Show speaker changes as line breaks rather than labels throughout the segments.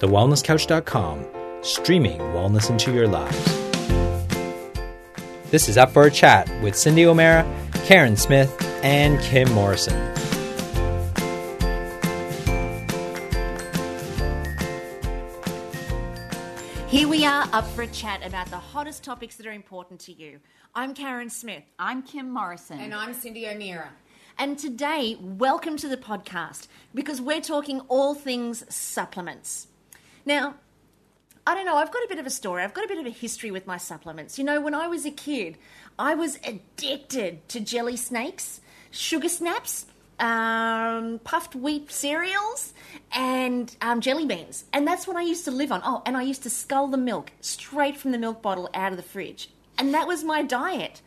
TheWellnessCouch.com, streaming wellness into your lives. This is Up for a Chat with Cindy O'Meara, Karen Smith, and Kim Morrison.
Here we are up for a chat about the hottest topics that are important to you. I'm Karen Smith.
I'm Kim Morrison.
And I'm Cindy O'Meara.
And today, welcome to the podcast because we're talking all things supplements. Now, I don't know, I've got a bit of a story. I've got a bit of a history with my supplements. You know, when I was a kid, I was addicted to jelly snakes, sugar snaps, um, puffed wheat cereals, and um, jelly beans. And that's what I used to live on. Oh, and I used to scull the milk straight from the milk bottle out of the fridge. And that was my diet.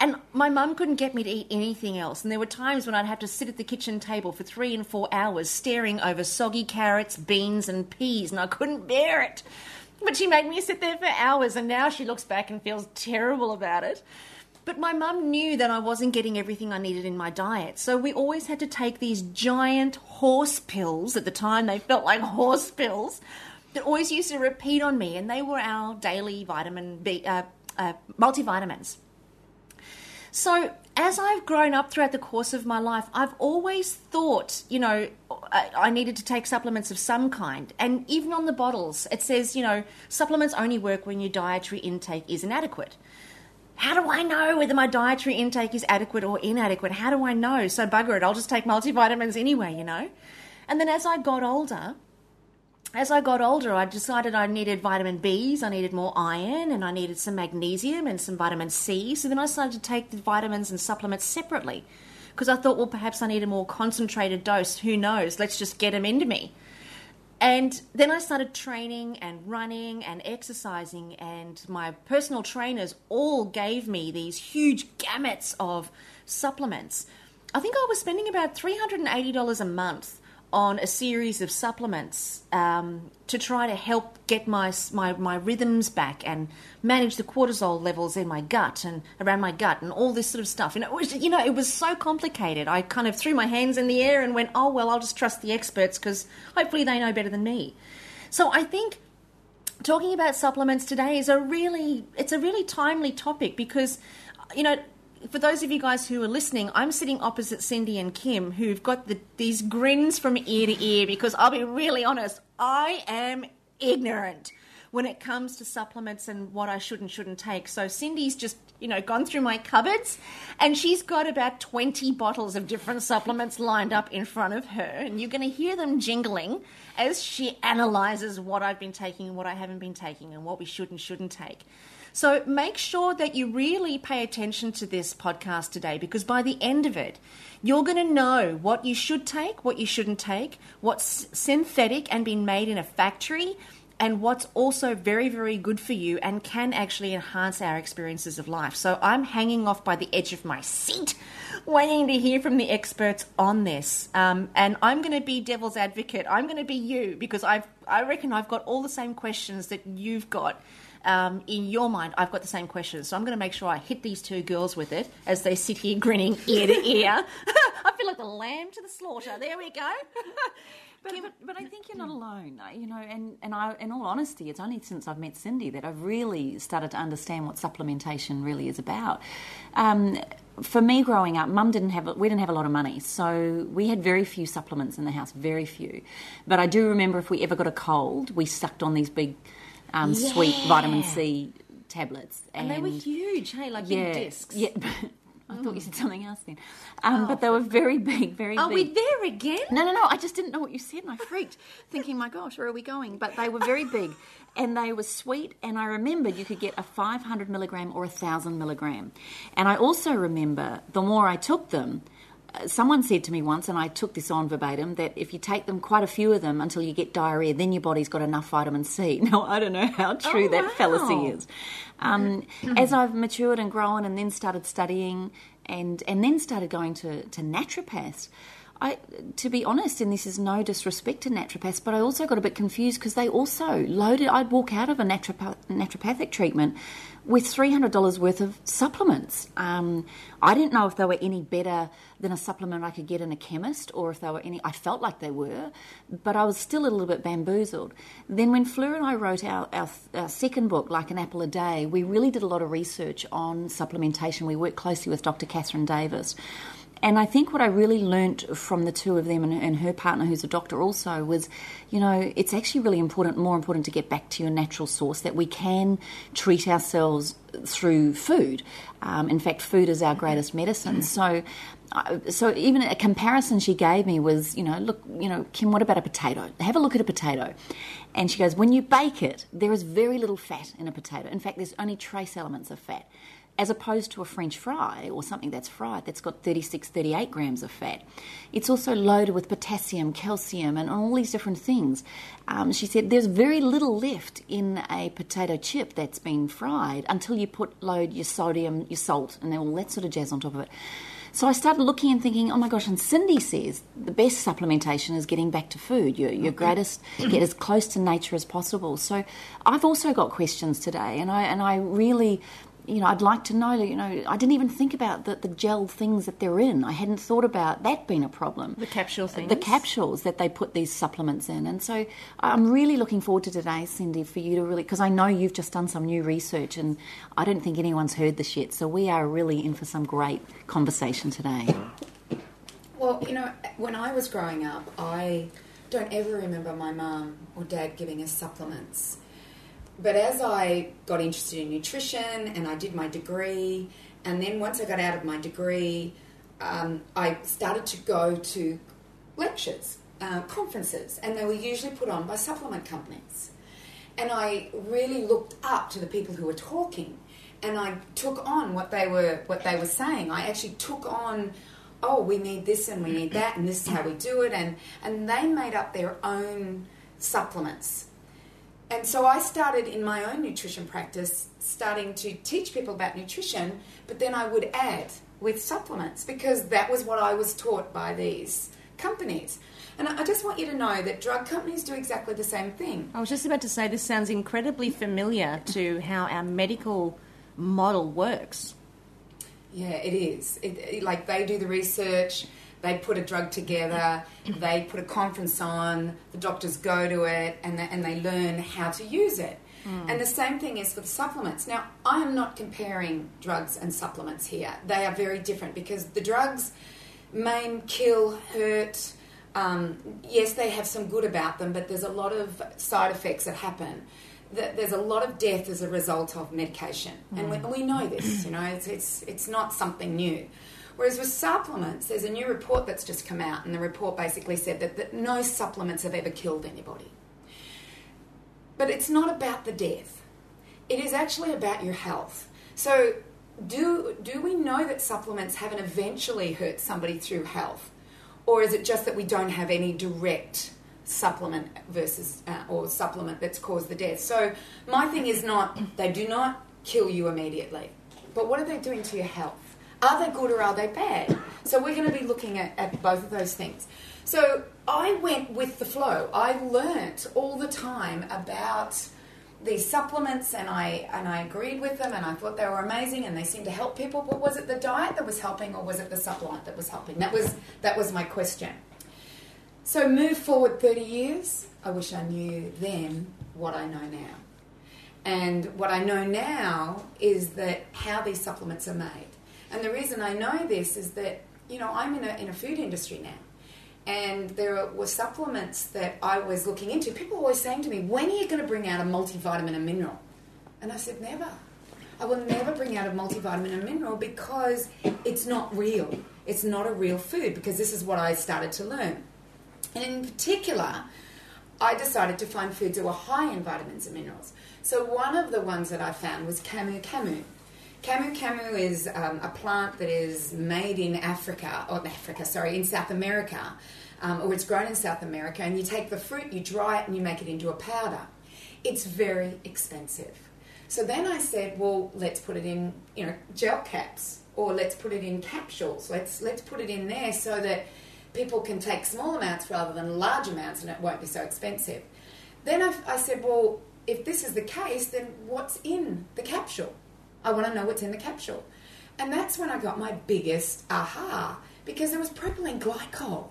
And my mum couldn't get me to eat anything else. And there were times when I'd have to sit at the kitchen table for three and four hours staring over soggy carrots, beans, and peas, and I couldn't bear it. But she made me sit there for hours, and now she looks back and feels terrible about it. But my mum knew that I wasn't getting everything I needed in my diet. So we always had to take these giant horse pills. At the time, they felt like horse pills that always used to repeat on me. And they were our daily vitamin B, uh, uh, multivitamins. So, as I've grown up throughout the course of my life, I've always thought, you know, I needed to take supplements of some kind. And even on the bottles, it says, you know, supplements only work when your dietary intake is inadequate. How do I know whether my dietary intake is adequate or inadequate? How do I know? So, bugger it, I'll just take multivitamins anyway, you know? And then as I got older, as I got older, I decided I needed vitamin Bs, I needed more iron, and I needed some magnesium and some vitamin C. So then I started to take the vitamins and supplements separately because I thought, well, perhaps I need a more concentrated dose. Who knows? Let's just get them into me. And then I started training and running and exercising, and my personal trainers all gave me these huge gamuts of supplements. I think I was spending about $380 a month on a series of supplements um, to try to help get my, my, my rhythms back and manage the cortisol levels in my gut and around my gut and all this sort of stuff. And it was, you know, it was so complicated. I kind of threw my hands in the air and went, oh, well, I'll just trust the experts because hopefully they know better than me. So I think talking about supplements today is a really, it's a really timely topic because, you know, for those of you guys who are listening, I'm sitting opposite Cindy and Kim, who've got the, these grins from ear to ear because I'll be really honest, I am ignorant when it comes to supplements and what I should and shouldn't take. So Cindy's just, you know, gone through my cupboards and she's got about 20 bottles of different supplements lined up in front of her. And you're going to hear them jingling as she analyzes what I've been taking and what I haven't been taking and what we should and shouldn't take. So make sure that you really pay attention to this podcast today because by the end of it, you're going to know what you should take, what you shouldn't take, what's synthetic and been made in a factory, and what's also very, very good for you and can actually enhance our experiences of life. So I'm hanging off by the edge of my seat, waiting to hear from the experts on this. Um, and I'm going to be devil's advocate. I'm going to be you because I've, I reckon I've got all the same questions that you've got um, in your mind, I've got the same questions. So I'm going to make sure I hit these two girls with it as they sit here grinning ear to ear. I feel like the lamb to the slaughter. There we go.
But, but, but, I think you're not alone, you know. And, and I, in all honesty, it's only since I've met Cindy that I've really started to understand what supplementation really is about. Um, for me, growing up, Mum didn't have we didn't have a lot of money, so we had very few supplements in the house, very few. But I do remember if we ever got a cold, we sucked on these big um, yeah. sweet vitamin C tablets.
And, and, they were huge, hey, like yeah, big discs.
Yeah. I thought you said something else then. Um, oh, but they were very big, very
are
big.
Are we there again?
No, no, no. I just didn't know what you said and I freaked, thinking, my gosh, where are we going? But they were very big and they were sweet. And I remembered you could get a 500 milligram or a 1,000 milligram. And I also remember the more I took them, someone said to me once, and I took this on verbatim, that if you take them, quite a few of them, until you get diarrhea, then your body's got enough vitamin C. Now, I don't know how true oh, that wow. fallacy is. Um, as I've matured and grown and then started studying and, and then started going to, to naturopaths, I, to be honest, and this is no disrespect to naturopaths, but I also got a bit confused because they also loaded. I'd walk out of a naturopath, naturopathic treatment with $300 worth of supplements. Um, I didn't know if they were any better than a supplement I could get in a chemist or if they were any, I felt like they were, but I was still a little bit bamboozled. Then when Fleur and I wrote our, our, our second book, Like an Apple a Day, we really did a lot of research on supplementation. We worked closely with Dr. Catherine Davis. And I think what I really learnt from the two of them and, and, her partner, who's a doctor also, was, you know, it's actually really important, more important to get back to your natural source, that we can treat ourselves through food. Um, in fact, food is our greatest medicine. So, so even a comparison she gave me was, you know, look, you know, Kim, what about a potato? Have a look at a potato. And she goes, when you bake it, there is very little fat in a potato. In fact, there's only trace elements of fat as opposed to a French fry or something that's fried that's got 36, 38 grams of fat. It's also loaded with potassium, calcium, and all these different things. Um, she said there's very little left in a potato chip that's been fried until you put load your sodium, your salt, and all that sort of jazz on top of it. So I started looking and thinking, oh my gosh, and Cindy says the best supplementation is getting back to food. Your, your greatest, get as close to nature as possible. So I've also got questions today, and I, and I really you know, I'd like to know, you know, I didn't even think about the, the gel things that they're in. I hadn't thought about that being a problem.
The capsule things?
The capsules that they put these supplements in. And so I'm really looking forward to today, Cindy, for you to really, because I know you've just done some new research and I don't think anyone's heard this yet. So we are really in for some great conversation today.
Well, you know, when I was growing up, I don't ever remember my mum or dad giving us supplements but as I got interested in nutrition and I did my degree, and then once I got out of my degree, um, I started to go to lectures, uh, conferences, and they were usually put on by supplement companies. And I really looked up to the people who were talking, and I took on what they were what they were saying. I actually took on, oh, we need this and we need that, and this is how we do it, and and they made up their own supplements and so I started in my own nutrition practice, starting to teach people about nutrition, but then I would add with supplements because that was what I was taught by these companies. And I just want you to know that drug companies do exactly the same thing.
I was just about to say this sounds incredibly familiar to how our medical model works.
Yeah, it is. It, it, like they do the research, they put a drug together, they put a conference on, the doctors go to it, and they, and they learn how to use it. Mm. And the same thing is with supplements. Now, I am not comparing drugs and supplements here. They are very different because the drugs maim, kill, hurt. Um, yes, they have some good about them, but there's a lot of side effects that happen. There's a lot of death as a result of medication, mm. and we, we, know this. You know, it's, it's it's not something new. Whereas with supplements, there's a new report that's just come out, and the report basically said that, that no supplements have ever killed anybody. But it's not about the death, it is actually about your health. So, do, do we know that supplements haven't eventually hurt somebody through health? Or is it just that we don't have any direct supplement versus uh, or supplement that's caused the death? So my thing is not they do not kill you immediately, but what are they doing to your health? Are they good or are they bad? So we're going to be looking at, at both of those things. So I went with the flow. I learnt all the time about these supplements and I and I agreed with them and I thought they were amazing and they seemed to help people. But was it the diet that was helping or was it the supplement that was helping? That was that was my question. So move forward 30 years, I wish I knew then what I know now. And what I know now is that how these supplements are made. And the reason I know this is that, you know, I'm in a, in a food industry now. And there were supplements that I was looking into. People were always saying to me, when are you going to bring out a multivitamin and mineral? And I said, never. I will never bring out a multivitamin and mineral because it's not real. It's not a real food because this is what I started to learn. And in particular, I decided to find foods that were high in vitamins and minerals. So one of the ones that I found was camu camu. Camu camu is um, a plant that is made in Africa, or Africa, sorry, in South America, um, or it's grown in South America, and you take the fruit, you dry it, and you make it into a powder. It's very expensive. So then I said, well, let's put it in, you know, gel caps, or let's put it in capsules. Let's let's put it in there so that people can take small amounts rather than large amounts, and it won't be so expensive. Then I, I said, well, if this is the case, then what's in the capsule? I want to know what's in the capsule. And that's when I got my biggest aha because there was propylene glycol,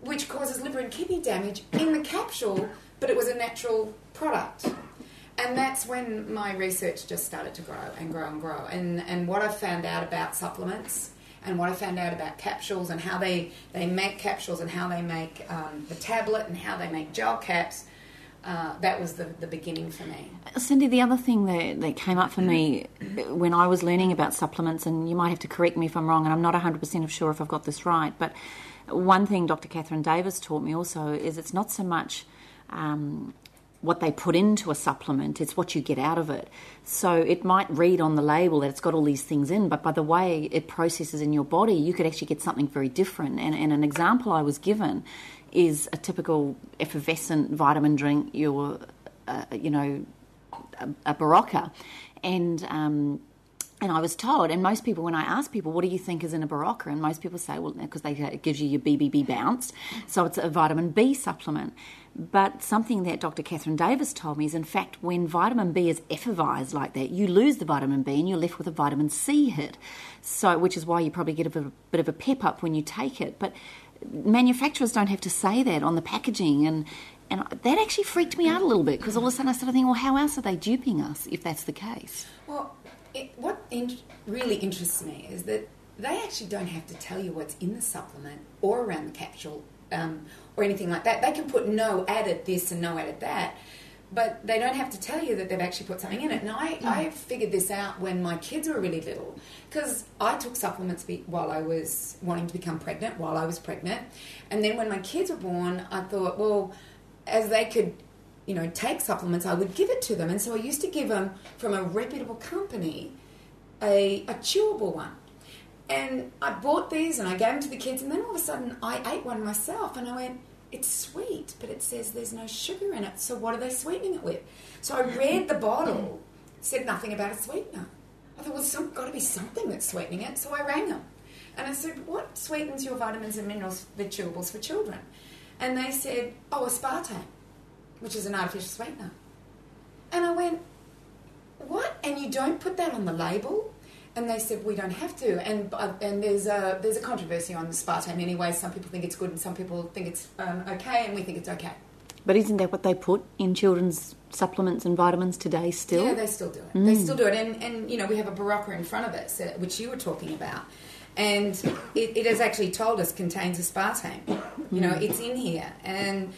which causes liver and kidney damage in the capsule, but it was a natural product. And that's when my research just started to grow and grow and grow. And, and what I found out about supplements and what I found out about capsules and how they, they make capsules and how they make um, the tablet and how they make gel caps, uh, that was the, the beginning for me.
Cindy, the other thing that, that came up for me when I was learning about supplements, and you might have to correct me if I'm wrong, and I'm not 100% sure if I've got this right, but one thing Dr. Catherine Davis taught me also is it's not so much um, what they put into a supplement, it's what you get out of it. So it might read on the label that it's got all these things in, but by the way it processes in your body, you could actually get something very different. And, and an example I was given is a typical effervescent vitamin drink, your, uh, you know, a, a Berocca. And um, and I was told, and most people, when I ask people, what do you think is in a Berocca? And most people say, well, because it gives you your BBB bounce. So it's a vitamin B supplement. But something that Dr. Catherine Davis told me is, in fact, when vitamin B is effervesced like that, you lose the vitamin B and you're left with a vitamin C hit. So, which is why you probably get a bit of a pep up when you take it. But manufacturers don't have to say that on the packaging, and and that actually freaked me out a little bit because all of a sudden I started thinking, well, how else are they duping us if that's the case?
Well, it, what in, really interests me is that they actually don't have to tell you what's in the supplement or around the capsule um, or anything like that. They can put no added this and no added that, but they don't have to tell you that they've actually put something in it. And I, mm. I figured this out when my kids were really little because I took supplements while I was wanting to become pregnant, while I was pregnant. And then when my kids were born, I thought, well, as they could you know, take supplements, I would give it to them. And so I used to give them from a reputable company a, a chewable one. And I bought these and I gave them to the kids, and then all of a sudden I ate one myself and I went, it's sweet, but it says there's no sugar in it. So what are they sweetening it with? So I read the bottle, said nothing about a sweetener. I thought, well, some got to be something that's sweetening it. So I rang them, and I said, what sweetens your vitamins and minerals, the chewables for children? And they said, oh, aspartame, which is an artificial sweetener. And I went, what? And you don't put that on the label? And they said we don't have to. And uh, and there's a there's a controversy on the aspartame anyway. Some people think it's good, and some people think it's um, okay, and we think it's okay.
But isn't that what they put in children's supplements and vitamins today? Still,
yeah, they still do it. Mm. They still do it, and and you know we have a Berocca in front of us, uh, which you were talking about, and it, it has actually told us contains aspartame. You know, mm. it's in here, and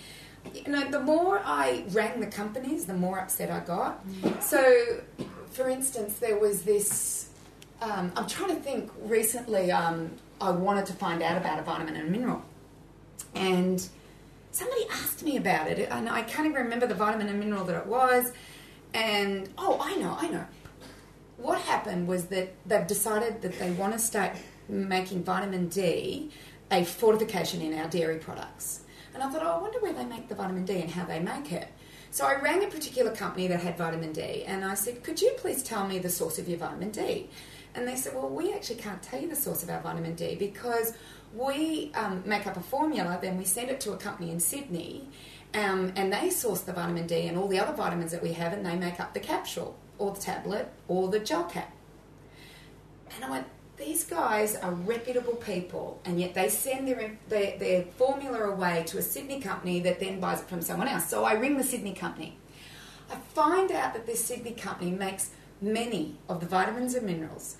you know, the more I rang the companies, the more upset I got. Mm. So, for instance, there was this um, I'm trying to think. Recently, um, I wanted to find out about a vitamin and mineral, and somebody asked me about it, and I can't even remember the vitamin and mineral that it was. And oh, I know, I know. What happened was that they've decided that they want to start making vitamin D a fortification in our dairy products. And I thought, oh, I wonder where they make the vitamin D and how they make it. So I rang a particular company that had vitamin D and I said, could you please tell me the source of your vitamin D? And they said, well, we actually can't tell you the source of our vitamin D because we um, make up a formula, then we send it to a company in Sydney, um, and they source the vitamin D and all the other vitamins that we have, and they make up the capsule or the tablet or the gel cap. And I went, these guys are reputable people, and yet they send their, their, their formula away to a Sydney company that then buys it from someone else. So I ring the Sydney company. I find out that this Sydney company makes many of the vitamins and minerals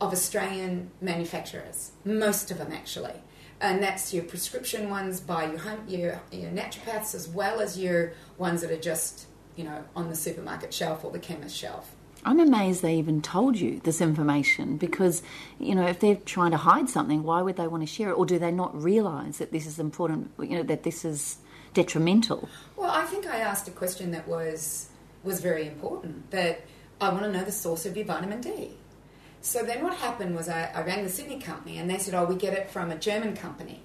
of Australian manufacturers, most of them actually. And that's your prescription ones by your, home, your, your naturopaths as well as your ones that are just, you know, on the supermarket shelf or the chemist shelf.
I'm amazed they even told you this information because, you know, if they're trying to hide something, why would they want to share it? Or do they not realise that this is important, you know, that this is detrimental?
Well, I think I asked a question that was was very important that I want to know the source of your vitamin D. So then what happened was I, I rang the Sydney company and they said, oh, we get it from a German company,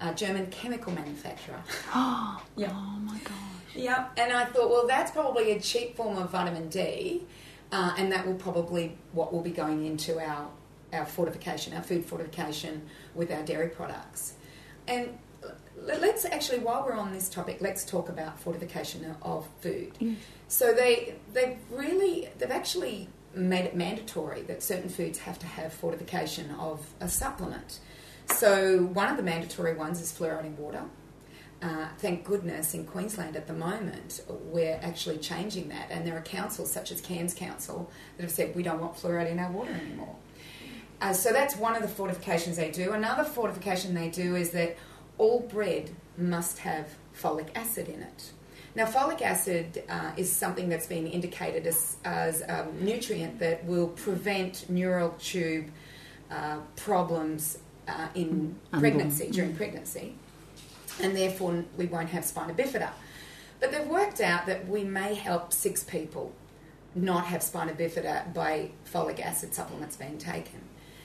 a German chemical manufacturer.
Oh, yeah. oh my gosh.
Yeah, and I thought, well, that's probably a cheap form of vitamin D, uh, and that will probably what will be going into our our fortification, our food fortification with our dairy products. And let- let's actually, while we're on this topic, let's talk about fortification of food. So they they've really they've actually made it mandatory that certain foods have to have fortification of a supplement. So one of the mandatory ones is fluoride in water. Uh, thank goodness in Queensland at the moment we're actually changing that, and there are councils such as Cairns Council that have said we don't want fluoride in our water anymore. Uh, so that's one of the fortifications they do. Another fortification they do is that all bread must have folic acid in it. Now, folic acid uh, is something that's been indicated as, as a nutrient that will prevent neural tube uh, problems uh, in pregnancy, during pregnancy, and therefore we won't have spina bifida. But they've worked out that we may help six people not have spina bifida by folic acid supplements being taken.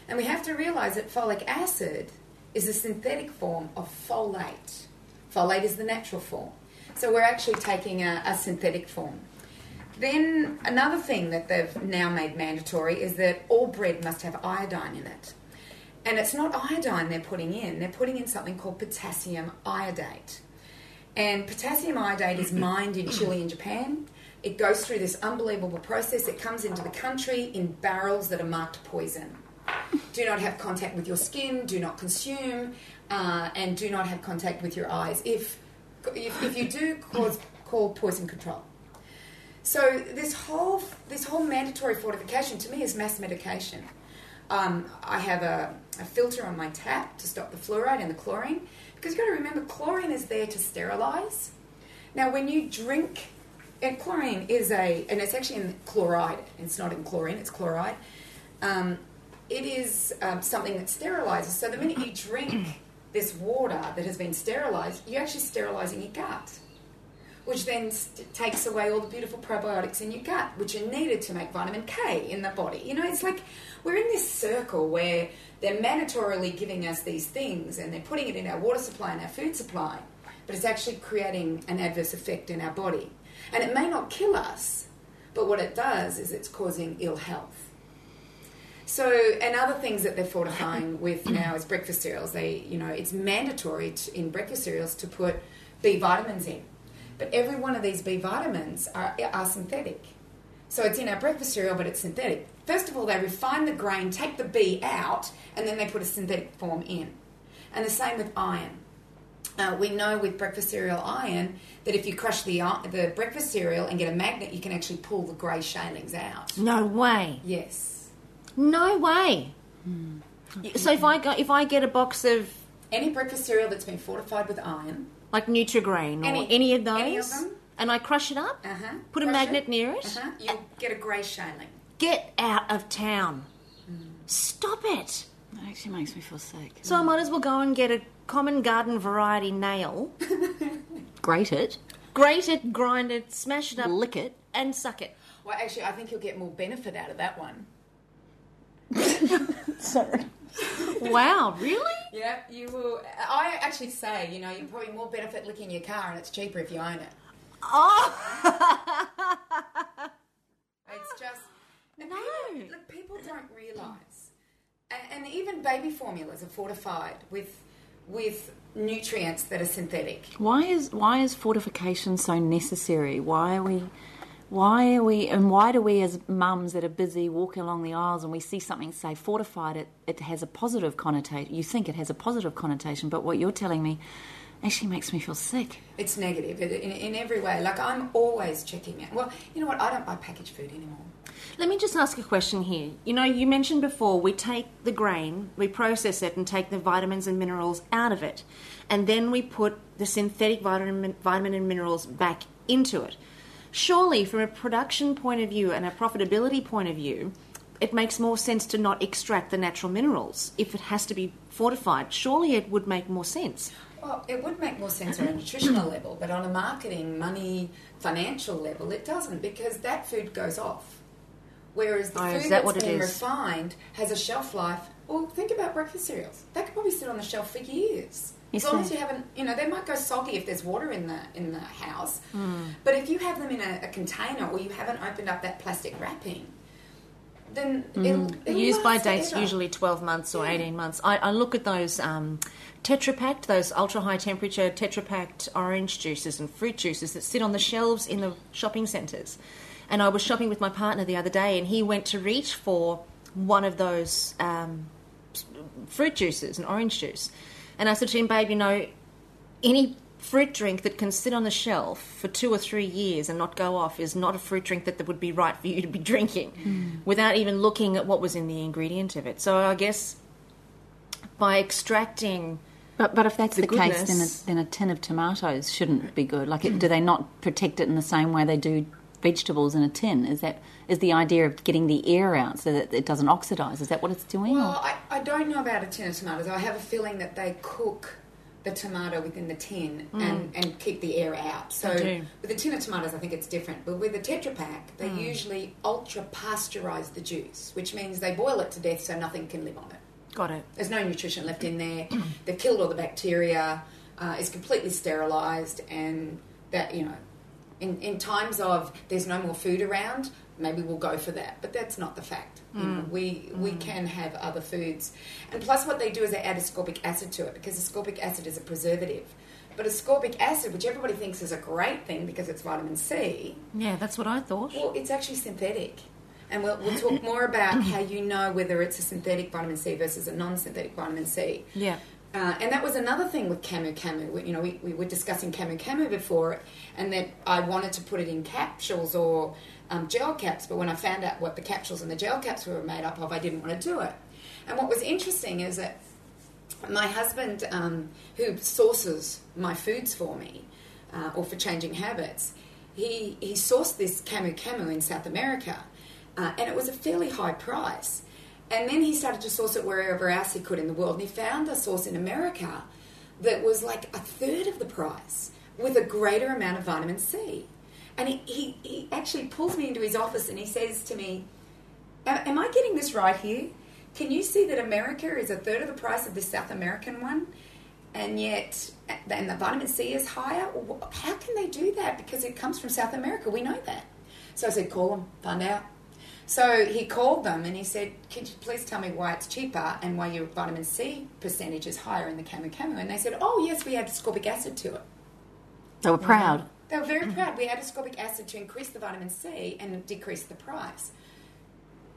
And we have to realise that folic acid is a synthetic form of folate. Folate is the natural form. So we're actually taking a, a synthetic form. Then another thing that they've now made mandatory is that all bread must have iodine in it. And it's not iodine they're putting in, they're putting in something called potassium iodate. And potassium iodate is mined in Chile and Japan. It goes through this unbelievable process. It comes into the country in barrels that are marked poison. Do not have contact with your skin, do not consume, uh, and do not have contact with your eyes. If, if, if you do, cause, call poison control. So this whole this whole mandatory fortification to me is mass medication. Um, I have a, a filter on my tap to stop the fluoride and the chlorine because you've got to remember chlorine is there to sterilize. Now, when you drink, and chlorine is a, and it's actually in chloride. It's not in chlorine. It's chloride. Um, it is um, something that sterilizes. So the minute you drink this water that has been sterilized, you're actually sterilizing your gut which then st- takes away all the beautiful probiotics in your gut, which are needed to make vitamin K in the body. You know, it's like we're in this circle where they're mandatorily giving us these things and they're putting it in our water supply and our food supply, but it's actually creating an adverse effect in our body. And it may not kill us, but what it does is it's causing ill health. So, and other things that they're fortifying with now is breakfast cereals. They, you know, it's mandatory to, in breakfast cereals to put B vitamins in. But every one of these B vitamins are, are synthetic. So it's in our breakfast cereal, but it's synthetic. First of all, they refine the grain, take the B out, and then they put a synthetic form in. And the same with iron. Uh, we know with breakfast cereal iron that if you crush the, the breakfast cereal and get a magnet, you can actually pull the grey shalings out.
No way.
Yes.
No way. So if I go, if I get a box of
Any breakfast cereal that's been fortified with iron,
like Nutrigrain or any,
Any-
of those,
any of them.
and I crush it up,
uh-huh,
put a magnet
it,
near it,
uh-huh, you'll get a grey shaling.
get out of town. Stop it.
That actually makes me feel sick.
So I might as well go and get a common garden variety nail,
Grate it,
grate it, grind it, smash it up,
lick it.
and suck it.
Well, actually, I think you'll get more benefit out of that one.
Wow, really?
Yeah, you will. I actually say, you know, you're probably more benefit licking your car, and it's cheaper if you own it.
Oh,
It's just and
No.
People, look, people don't realise, and, and even baby formulas are fortified with with nutrients that are synthetic.
Why is why is fortification so necessary? Why are we why are we and why do we as mums that are busy walking along the aisles and we see something say fortified it it has a positive connotation you think it has a positive connotation but what you're telling me actually makes me feel sick.
It's negative in, in, in every way. Like I'm always checking it. Well, you know what? I don't buy packaged food anymore.
Let me just ask a question here. You know, you mentioned before we take the grain, we process it, and take the vitamins and minerals out of it, and then we put the synthetic vitamin, vitamin and minerals back into it. Surely, from a production point of view and a profitability point of view, it makes more sense to not extract the natural minerals if it has to be fortified. Surely, it would make more sense.
Well, it would make more sense on a nutritional level, but on a marketing, money, financial level, it doesn't because that food goes off. Whereas the
Oh,
food
that
that's been refined has a shelf life. Well, think about breakfast cereals. They could probably sit on the shelf for years. As long as you haven't, you know, they might go soggy if there's water in the in the house.
Hmm.
But if you have them in a, a container or you haven't opened up that plastic wrapping, then it'll, it'll
Used by dates
forever.
usually 12 months or
Yeah.
18 months. I, I look at those um, Tetra Pak, those ultra high temperature Tetra Pak orange juices and fruit juices that sit on the shelves in the shopping centres. And I was shopping with my partner the other day and he went to reach for one of those um, fruit juices, an orange juice. And I said to him, babe, you know, any fruit drink that can sit on the shelf for two or three years and not go off is not a fruit drink that would be right for you to be drinking hmm. without even looking at what was in the ingredient of it. So I guess by extracting.
But, but if that's
The
the, case, then a, then a tin of tomatoes shouldn't be good. Like, it, hmm. do they not protect it in the same way they do vegetables in a tin? Is that is the idea of getting the air out so that it doesn't oxidize? Is that what it's doing?
Well, I, I don't know about a tin of tomatoes. I have a feeling that they cook the tomato within the tin and, and keep the air out. So with a tin of tomatoes, I think it's different. But with a Tetra Pak, they usually ultra pasteurize the juice, which means they boil it to death so nothing can live on it.
Got it.
There's no nutrition left in there. They've killed all the bacteria. Uh, it's completely sterilized, and that you know, in in times of there's no more food around, maybe we'll go for that. But that's not the fact. You know, mm. we we mm. can have other foods, and plus what they do is they add ascorbic acid to it because ascorbic acid is a preservative. But ascorbic acid, which everybody thinks is a great thing because it's vitamin C,
Yeah, that's what I thought.
well, it's actually synthetic. And we'll, we'll talk more about how you know whether it's a synthetic vitamin C versus a non-synthetic vitamin C.
Yeah.
Uh, and that was another thing with Camu Camu. We, you know, we, we were discussing Camu Camu before, and that I wanted to put it in capsules or um, gel caps, but when I found out what the capsules and the gel caps were made up of, I didn't want to do it. And what was interesting is that my husband, um, who sources my foods for me, uh, or for changing habits, he, he sourced this Camu Camu in South America, uh, and it was a fairly high price. And then he started to source it wherever else he could in the world, and he found a source in America that was like a third of the price with a greater amount of vitamin C. And he, he, he actually pulls me into his office and he says to me, Am I getting this right here? Can you see that America is a third of the price of the South American one? And yet, and the vitamin C is higher? How can they do that? Because it comes from South America. We know that. So I said, Call them, find out. So he called them and he said, Could you please tell me why it's cheaper and why your vitamin C percentage is higher in the Camu Camu? And they said, Oh, yes, we add ascorbic acid to it.
they were proud.
They were very proud. We add ascorbic acid to increase the vitamin C and decrease the price.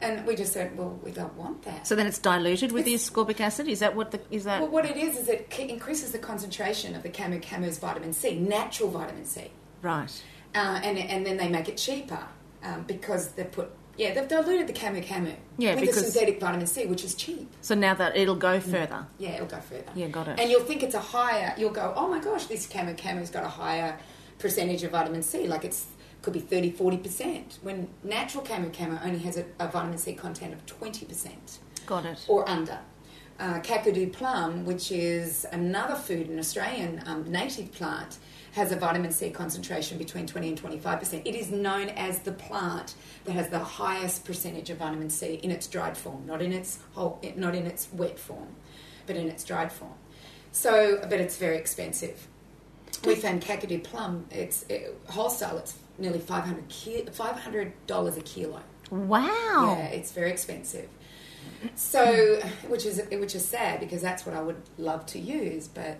And we just said, Well, we don't want that.
So then it's diluted with the ascorbic acid. Is that what the is that?
well, what it is, is it increases the concentration of the Camu Camu's vitamin C, natural vitamin C.
right.
Uh, and, and then they make it cheaper um, because they put, yeah, they've diluted the Camu Camu
Yeah,
with
because-
the synthetic vitamin C, which is cheap.
So now that it'll go further.
Yeah, it'll go further.
Yeah, got it.
And you'll think it's a higher. You'll go, oh my gosh, this Camu Camu's got a higher percentage of vitamin C. Like it's could be 30, 40 percent. When natural Camu Camu only has a, a vitamin C content of twenty percent
Got it.
or under. Uh, Kakadu plum, which is another food, an Australian um, native plant, has a vitamin C concentration between 20 and 25%. It is known as the plant that has the highest percentage of vitamin C in its dried form, not in its whole, not in its wet form, but in its dried form. So, but it's very expensive. We found Kakadu plum. It's it, wholesale. It's nearly 500 ki- $500 a kilo.
Wow.
Yeah, it's very expensive. So, which is which is sad because that's what I would love to use, but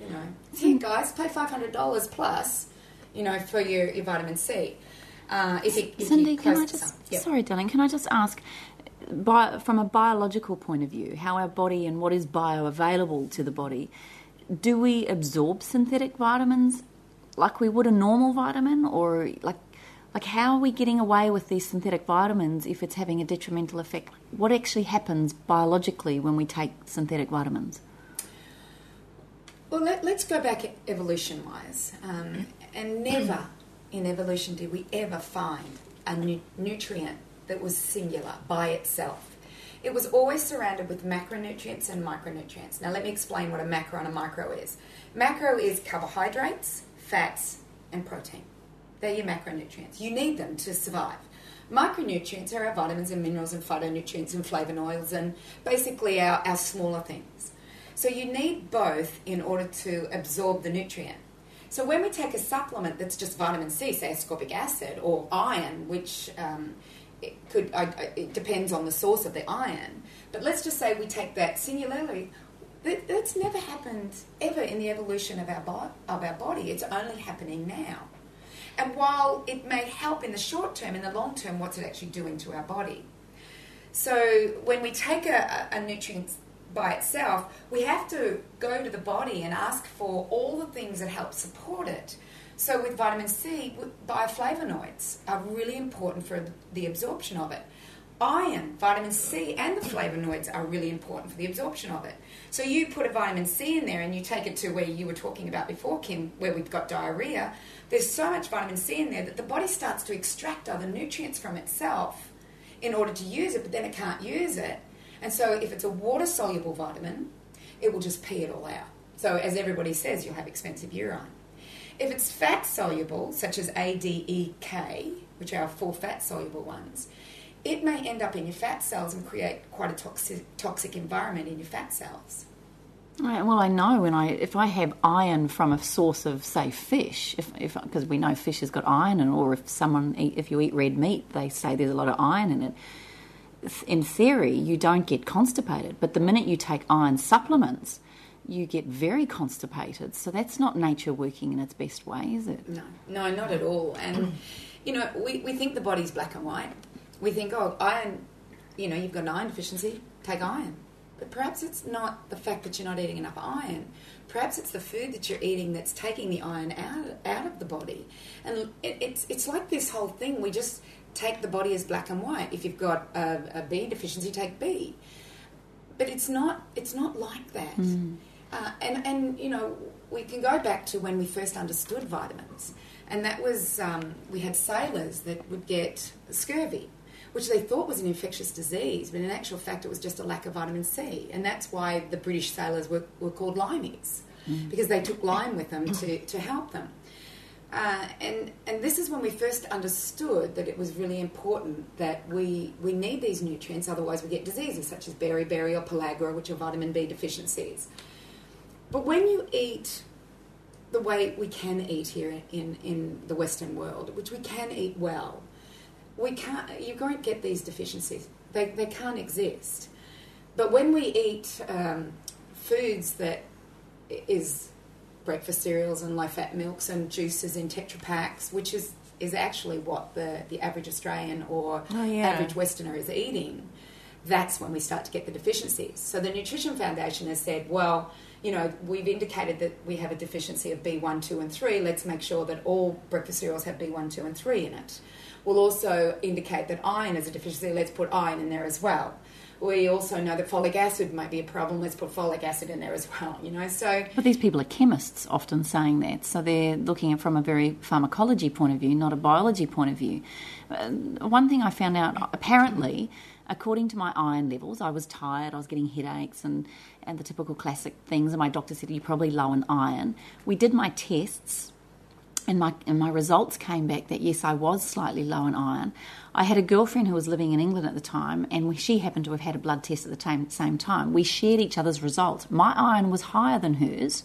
you know, here guys, pay five hundred dollars plus, you know, for your, your vitamin C. Uh, if you, if
Cindy,
you
can I just.
Yep.
sorry, darling, can I just ask, bi- from a biological point of view, how our body and what is bioavailable to the body, do we absorb synthetic vitamins like we would a normal vitamin, or like like how are we getting away with these synthetic vitamins if it's having a detrimental effect? What actually happens biologically when we take synthetic vitamins?
Well, let, let's go back evolution wise. Um, and never in evolution did we ever find a nu- nutrient that was singular by itself. It was always surrounded with macronutrients and micronutrients. Now, let me explain what a macro and a micro is. Macro is carbohydrates, fats, and protein. They're your macronutrients. You need them to survive. Micronutrients are our vitamins and minerals and phytonutrients and flavonoids and basically our, our smaller things. So you need both in order to absorb the nutrient. So when we take a supplement that's just vitamin C, say ascorbic acid, or iron, which um, it could. I, it depends on the source of the iron. But let's just say we take that singularly. That, that's never happened ever in the evolution of our bo- of our body. It's only happening now. And while it may help in the short term, in the long term, what's it actually doing to our body? So when we take a, a nutrient by itself, we have to go to the body and ask for all the things that help support it. So with vitamin C, bioflavonoids are really important for the absorption of it. Iron, vitamin C, and the flavonoids are really important for the absorption of it. So you put a vitamin C in there and you take it to where you were talking about before, Kim, where we've got diarrhea. There's so much vitamin C in there that the body starts to extract other nutrients from itself in order to use it, but then it can't use it. And so if it's a water soluble vitamin, it will just pee it all out. So as everybody says, you'll have expensive urine. If it's fat soluble, such as ADEK, which are four fat soluble ones, it may end up in your fat cells and create quite a toxic, toxic environment in your fat cells.
Well, I know when I if I have iron from a source of say fish, if because we know fish has got iron, and or if someone eat, if you eat red meat, they say there's a lot of iron in it. In theory, you don't get constipated, but the minute you take iron supplements, you get very constipated. So that's not nature working in its best way, is it?
No, no, not at all. And you know, we, we think the body's black and white. We think, oh, iron, you know, you've got an iron deficiency, take iron but perhaps it's not the fact that you're not eating enough iron. Perhaps it's the food that you're eating that's taking the iron out, out of the body. And it, it's, it's like this whole thing. We just take the body as black and white. If you've got a, a B deficiency, take B. But it's not, it's not like that. Mm. Uh, and, and, you know, we can go back to when we first understood vitamins. And that was, um, we had sailors that would get scurvy which they thought was an infectious disease, but in actual fact, it was just a lack of vitamin C. And that's why the British sailors were, were called limeys, mm. because they took lime with them to, to help them. Uh, and, and this is when we first understood that it was really important that we, we need these nutrients, otherwise, we get diseases such as beriberi or pellagra, which are vitamin B deficiencies. But when you eat the way we can eat here in, in the Western world, which we can eat well, we can't, you won't get these deficiencies. They, they can't exist. But when we eat um, foods that is breakfast cereals and low fat milks and juices in Tetra Paks, which is, is actually what the, the average Australian or oh, yeah. average Westerner is eating, that's when we start to get the deficiencies. So the Nutrition Foundation has said, well, you know, we've indicated that we have a deficiency of B1, 2, and 3. Let's make sure that all breakfast cereals have B1, 2, and 3 in it We'll also indicate that iron is a deficiency. Let's put iron in there as well. We also know that folic acid might be a problem. Let's put folic acid in there as well. You know, so.
But these people are chemists, often saying that. So they're looking at from a very pharmacology point of view, not a biology point of view. Uh, one thing I found out, apparently, according to my iron levels, I was tired, I was getting headaches, and, and the typical classic things. And my doctor said, You're probably low in iron. We did my tests and my and my results came back that yes, I was slightly low in iron. I had a girlfriend who was living in England at the time, and she happened to have had a blood test at the same time. We shared each other's results. My iron was higher than hers,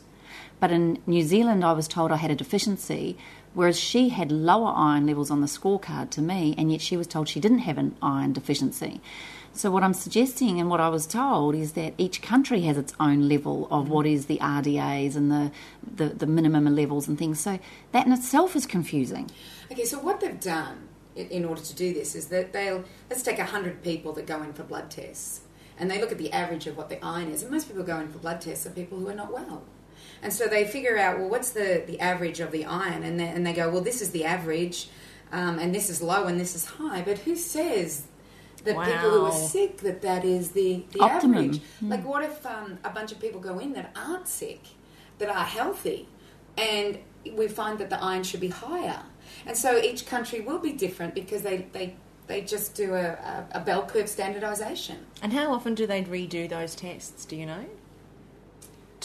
but in New Zealand, I was told I had a deficiency, whereas she had lower iron levels on the scorecard to me, and yet she was told she didn't have an iron deficiency. So, what I'm suggesting and what I was told is that each country has its own level of what is the RDAs and the, the, the minimum levels and things. So, that in itself is confusing.
Okay, so what they've done in order to do this is that they'll, let's take 100 people that go in for blood tests and they look at the average of what the iron is. And most people go in for blood tests are people who are not well. And so they figure out, well, what's the, the average of the iron? And they, and they go, well, this is the average, um, and this is low, and this is high. But who says that wow. people who are sick that that is the, the average. Mm. Like, what if um, a bunch of people go in that aren't sick, that are healthy, and we find that the iron should be higher? And so each country will be different because they, they they just do a, a, a bell curve standardization.
And how often do they redo those tests? Do you know?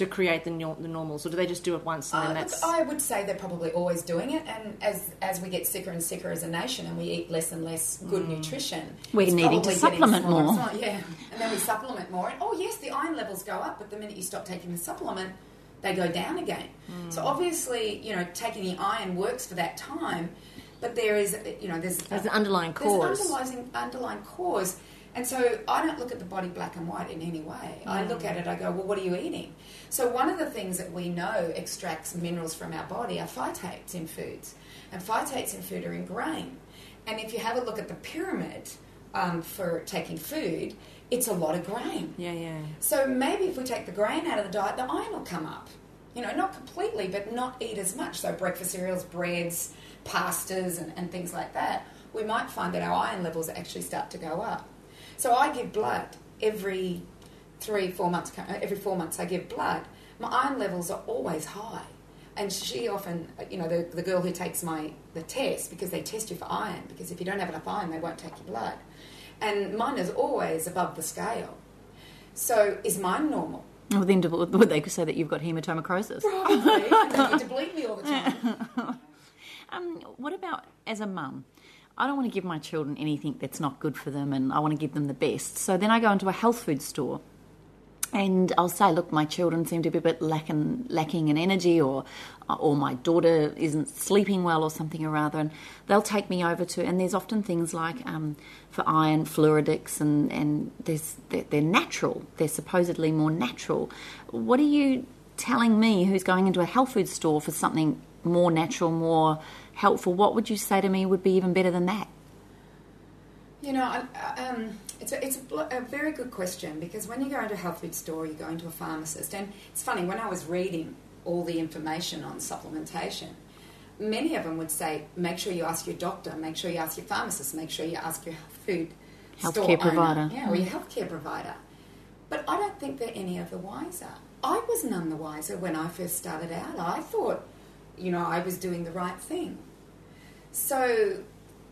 to create the, the normals, or do they just do it once and uh, then that's?
I would say they're probably always doing it, and as as we get sicker and sicker as a nation, and we eat less and less good mm. nutrition,
we're needing to supplement more.
yeah, and then we supplement more. And oh yes, the iron levels go up, but the minute you stop taking the supplement, they go down again. Mm. So obviously, you know, taking the iron works for that time. but there is, you know, there's,
There's an underlying cause.
there's an underlying, underlying cause. And so I don't look at the body black and white in any way. I look at it, I go, well, what are you eating? So one of the things that we know extracts minerals from our body are phytates in foods. And phytates in food are in grain. And if you have a look at the pyramid um, for taking food, it's a lot of grain.
Yeah, yeah.
So maybe if we take the grain out of the diet, the iron will come up. You know, not completely, but not eat as much. So breakfast cereals, breads, pastas, and, and things like that, we might find that our iron levels actually start to go up. So I give blood every three, four months. uh, Every four months, I give blood. My iron levels are always high. And she often, you know, the, the girl who takes my the test because they test you for iron because if you don't have enough iron, they won't take your blood. And mine is always above the scale. So is mine normal?
Well, then would they say that you've got hematochromatosis?
Probably. and they need to bleed me all the time.
Um, what about as a mum? I don't want to give my children anything that's not good for them, and I want to give them the best. So then I go into a health food store, and I'll say, "Look, my children seem to be a bit lacking lacking in energy, or or my daughter isn't sleeping well, or something or other." And they'll take me over to, and there's often things like um, for iron, Floradix, and and there's they're, they're natural. They're supposedly more natural. What are you telling me, who's going into a health food store for something more natural, more helpful? What would you say to me would be even better than that?
You know, um, it's, a, it's a, a very good question because when you go into a health food store, you go into a pharmacist, and it's funny when I was reading all the information on supplementation, many of them would say, make sure you ask your doctor, make sure you ask your pharmacist, make sure you ask your food
Healthcare
store owner,
provider.
yeah, or your healthcare provider. But I don't think they're any of the wiser. I was none the wiser when I first started out. I thought, you know, I was doing the right thing. So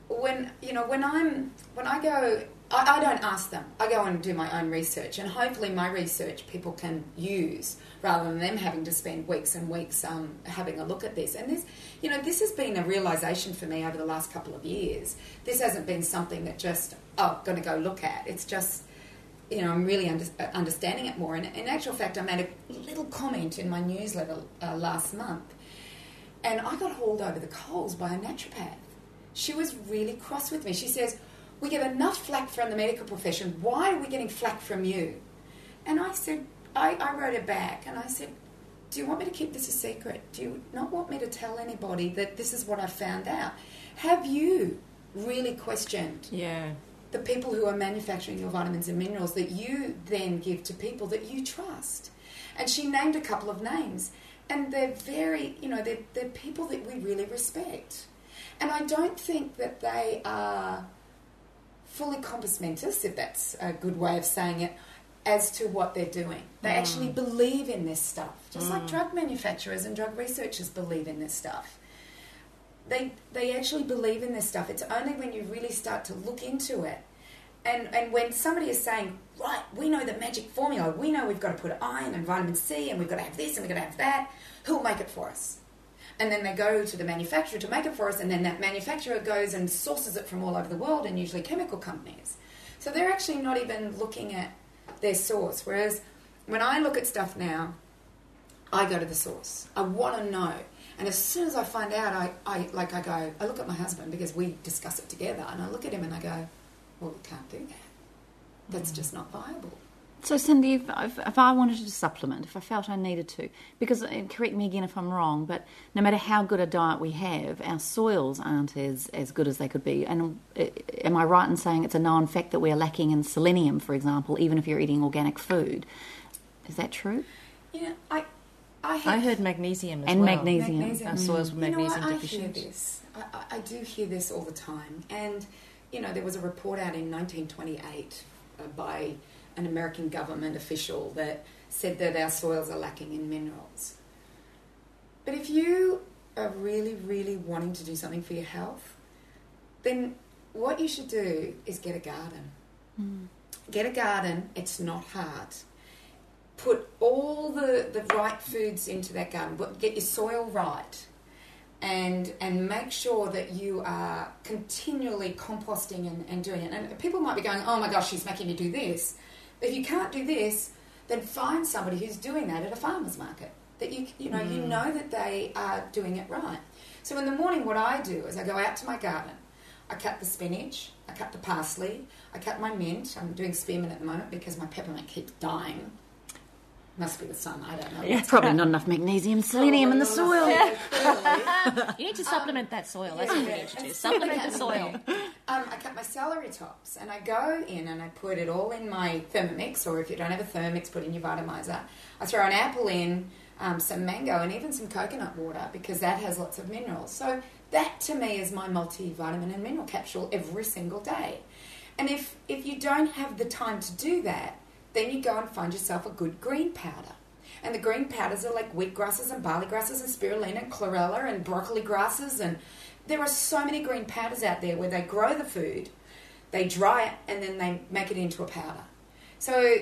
when you know when I'm when I go, I, I don't ask them. I go and do my own research, and hopefully my research people can use rather than them having to spend weeks and weeks um, having a look at this. And this, you know, this has been a realization for me over the last couple of years. This hasn't been something that just oh, going to go look at. It's just you know, I'm really under, understanding it more. And in actual fact, I made a little comment in my newsletter uh, last month, and I got hauled over the coals by a naturopath. She was really cross with me. She says, We get enough flack from the medical profession. Why are we getting flack from you? And I said, I, I wrote her back and I said, Do you want me to keep this a secret? Do you not want me to tell anybody that this is what I found out? Have you really questioned
Yeah.
the people who are manufacturing your vitamins and minerals that you then give to people that you trust. And she named a couple of names, and they're very, you know, they're, they're people that we really respect. And I don't think that they are fully compos mentis, if that's a good way of saying it, as to what they're doing. They mm. actually believe in this stuff, just like mm. drug manufacturers and drug researchers believe in this stuff they they actually believe in this stuff. It's only when you really start to look into it, and and when somebody is saying, right, we know the magic formula, we know we've got to put iron and vitamin C, and we've got to have this and we've got to have that. Who'll make it for us? And then they go to the manufacturer to make it for us, and then that manufacturer goes and sources it from all over the world, and usually chemical companies. So they're actually not even looking at their source. Whereas when I look at stuff now, I go to the source. I want to know. And as soon as I find out, I, I like I go, I look at my husband because we discuss it together, and I look at him and I go, well, we can't do that. That's mm. just not viable.
So, Cindy, if, if, if I wanted to supplement, if I felt I needed to, because uh, correct me again if I'm wrong, but no matter how good a diet we have, our soils aren't as, as good as they could be. And uh, am I right in saying it's a known fact that we're lacking in selenium, for example, even if you're eating organic food? Is that true?
You know, I, I, have,
I heard magnesium as
And
well.
magnesium.
Our soils were
You know,
magnesium
I, I hear this. I, I, I do hear this all the time. And, you know, there was a report out in 1928 uh, by an American government official that said that our soils are lacking in minerals. But if you are really, really wanting to do something for your health, then what you should do is get a garden. Hmm. Get a garden, it's not hard put all the, the right foods into that garden. Get your soil right, and and make sure that you are continually composting and, and doing it. And people might be going, "Oh my gosh, she's making me do this." If you can't do this, then find somebody who's doing that at a farmer's market. That you you know you hmm. know that they are doing it right. So in the morning, what I do is I go out to my garden. I cut the spinach, I cut the parsley, I cut my mint. I'm doing spearmint at the moment because my peppermint keeps dying. Must be the sun, I don't know.
Yeah, probably not enough magnesium, selenium in the soil.
You need to supplement that soil. That's what you need to do. Supplement the soil.
Um, I cut my celery tops and I go in and I put it all in my Thermomix, or if you don't have a Thermomix, put in your Vitamizer. I throw an apple in, um, some mango, and even some coconut water because that has lots of minerals. So that to me is my multivitamin and mineral capsule every single day. And if if you don't have the time to do that, then you go and find yourself a good green powder. And the green powders are like wheat grasses and barley grasses and spirulina and chlorella and broccoli grasses. And there are so many green powders out there where they grow the food, they dry it, and then they make it into a powder. So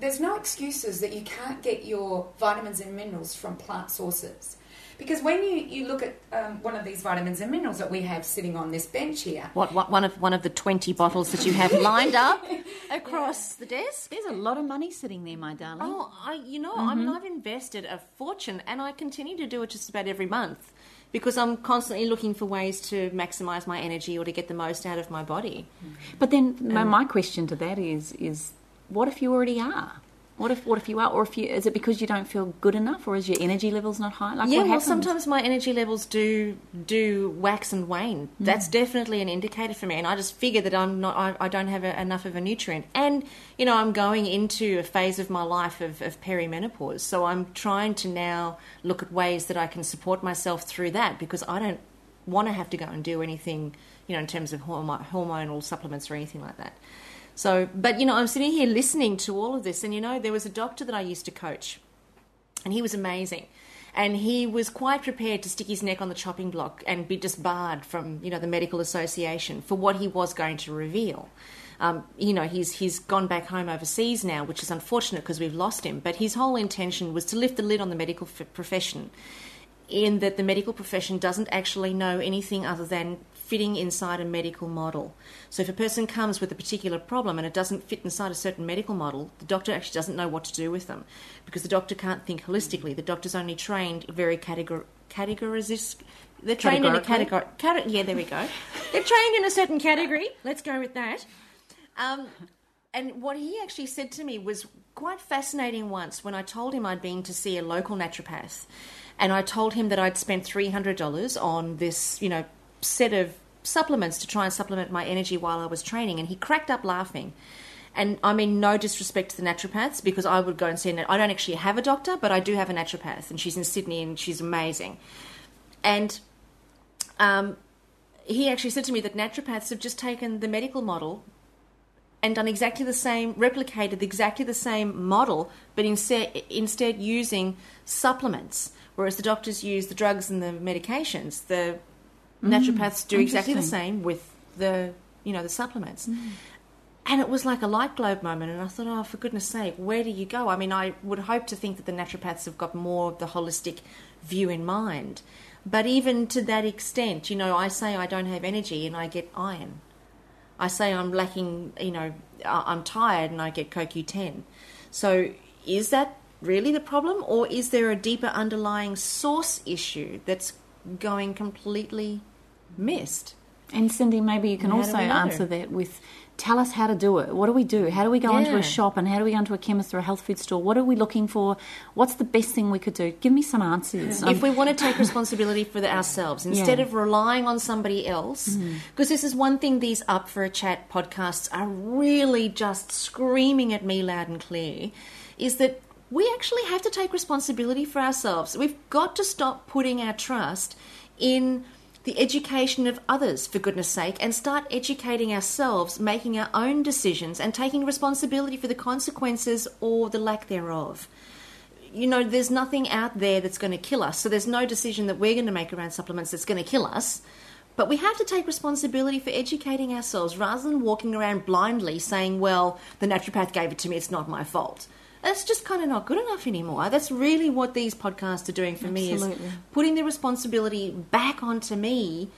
there's no excuses that you can't get your vitamins and minerals from plant sources. Because when you, you look at um, one of these vitamins and minerals that we have sitting on this bench here,
What, what one of one of the twenty bottles that you have lined up across the desk?
There's a lot of money sitting there, my darling.
Oh, I, you know, I mean, I've invested a fortune, and I continue to do it just about every month because I'm constantly looking for ways to maximize my energy or to get the most out of my body.
But then my, my question to that is is what if you already are? What if what if you are, or if you is it because you don't feel good enough, or is your energy levels not high? Like
yeah, well, sometimes my energy levels do do wax and wane.
Mm.
That's definitely an indicator for me, and I just figure that I'm not, I, I don't have a, enough of a nutrient, and you know, I'm going into a phase of my life of, of perimenopause, so I'm trying to now look at ways that I can support myself through that because I don't want to have to go and do anything, you know, in terms of hormo- hormonal supplements or anything like that. So, but you know, I'm sitting here listening to all of this, and you know, there was a doctor that I used to coach, and he was amazing. And he was quite prepared to stick his neck on the chopping block and be disbarred from, you know, the medical association for what he was going to reveal. Um, you know, he's he's gone back home overseas now, which is unfortunate because we've lost him. But his whole intention was to lift the lid on the medical f- profession, in that the medical profession doesn't actually know anything other than fitting inside a medical model. So if a person comes with a particular problem and it doesn't fit inside a certain medical model, the doctor actually doesn't know what to do with them because the doctor can't think holistically. The doctor's only trained very categor categorizes. They're trained in a category. Cate- yeah, there we go. They're trained in a certain category. Let's go with that. Um, and what he actually said to me was quite fascinating once when I told him I'd been to see a local naturopath. And I told him that I'd spent $300 on this, you know, set of supplements to try and supplement my energy while I was training. And he cracked up laughing. And I mean, no disrespect to the naturopaths because I would go and see, an- I don't actually have a doctor, but I do have a naturopath. And she's in Sydney and she's amazing. And um, he actually said to me that naturopaths have just taken the medical model and done exactly the same, replicated exactly the same model, but instead instead using supplements, whereas the doctors use the drugs and the medications. The Mm, naturopaths do exactly the same with the you know the supplements. Mm. And it was like a light globe moment, and I thought, oh, for goodness sake, where do you go? I mean, I would hope to think that the naturopaths have got more of the holistic view in mind. But even to that extent, you know, I say I don't have energy and I get iron. I say I'm lacking, you know, I'm tired and I get CoQ10. So is that really the problem, or is there a deeper underlying source issue that's going completely missed?
And Cindy, maybe you can
How
also answer that with tell us how to do it. What do we do? How do we go into a shop and how do we go into a chemist or a health food store? What are we looking for? What's the best thing we could do? Give me some answers.
if um, we want to take responsibility for the, ourselves instead
Yeah.
of relying on somebody else mm-hmm. because this is one thing these up for a chat podcasts are really just screaming at me loud and clear is that we actually have to take responsibility for ourselves we've got to stop putting our trust in the education of others for goodness sake and start educating ourselves making our own decisions and taking responsibility for the consequences or the lack thereof you know, there's nothing out there that's going to kill us. So there's no decision that we're going to make around supplements that's going to kill us. But we have to take responsibility for educating ourselves rather than walking around blindly saying, well, the naturopath gave it to me, it's not my fault. That's just kind of not good enough anymore. That's really what these podcasts are doing for me is putting the responsibility back onto me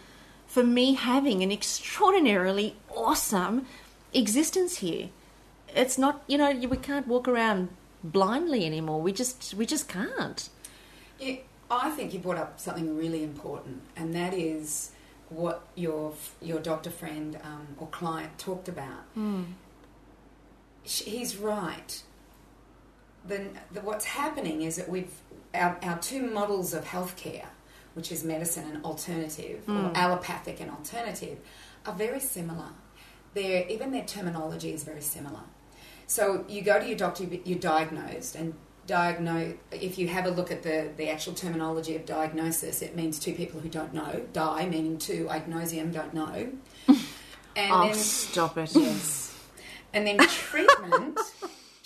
for me having an extraordinarily awesome existence here. It's not, you know, we can't walk around blindly anymore. We just we just can't.
Yeah, I think you brought up something really important, and that is what your your doctor friend um, or client talked about. Sh He's right. The, the, what's happening is that we've our, our two models of healthcare, which is medicine and alternative, or hmm. allopathic and alternative, are very similar. Their even their terminology is very similar. So you go to your doctor, you- you're diagnosed, and diagnose. If you have a look at the the actual terminology of diagnosis, it means two people who don't know. Die meaning two, agnosium, don't know. And
Oh,
then
stop it.
Yes. And then treatment,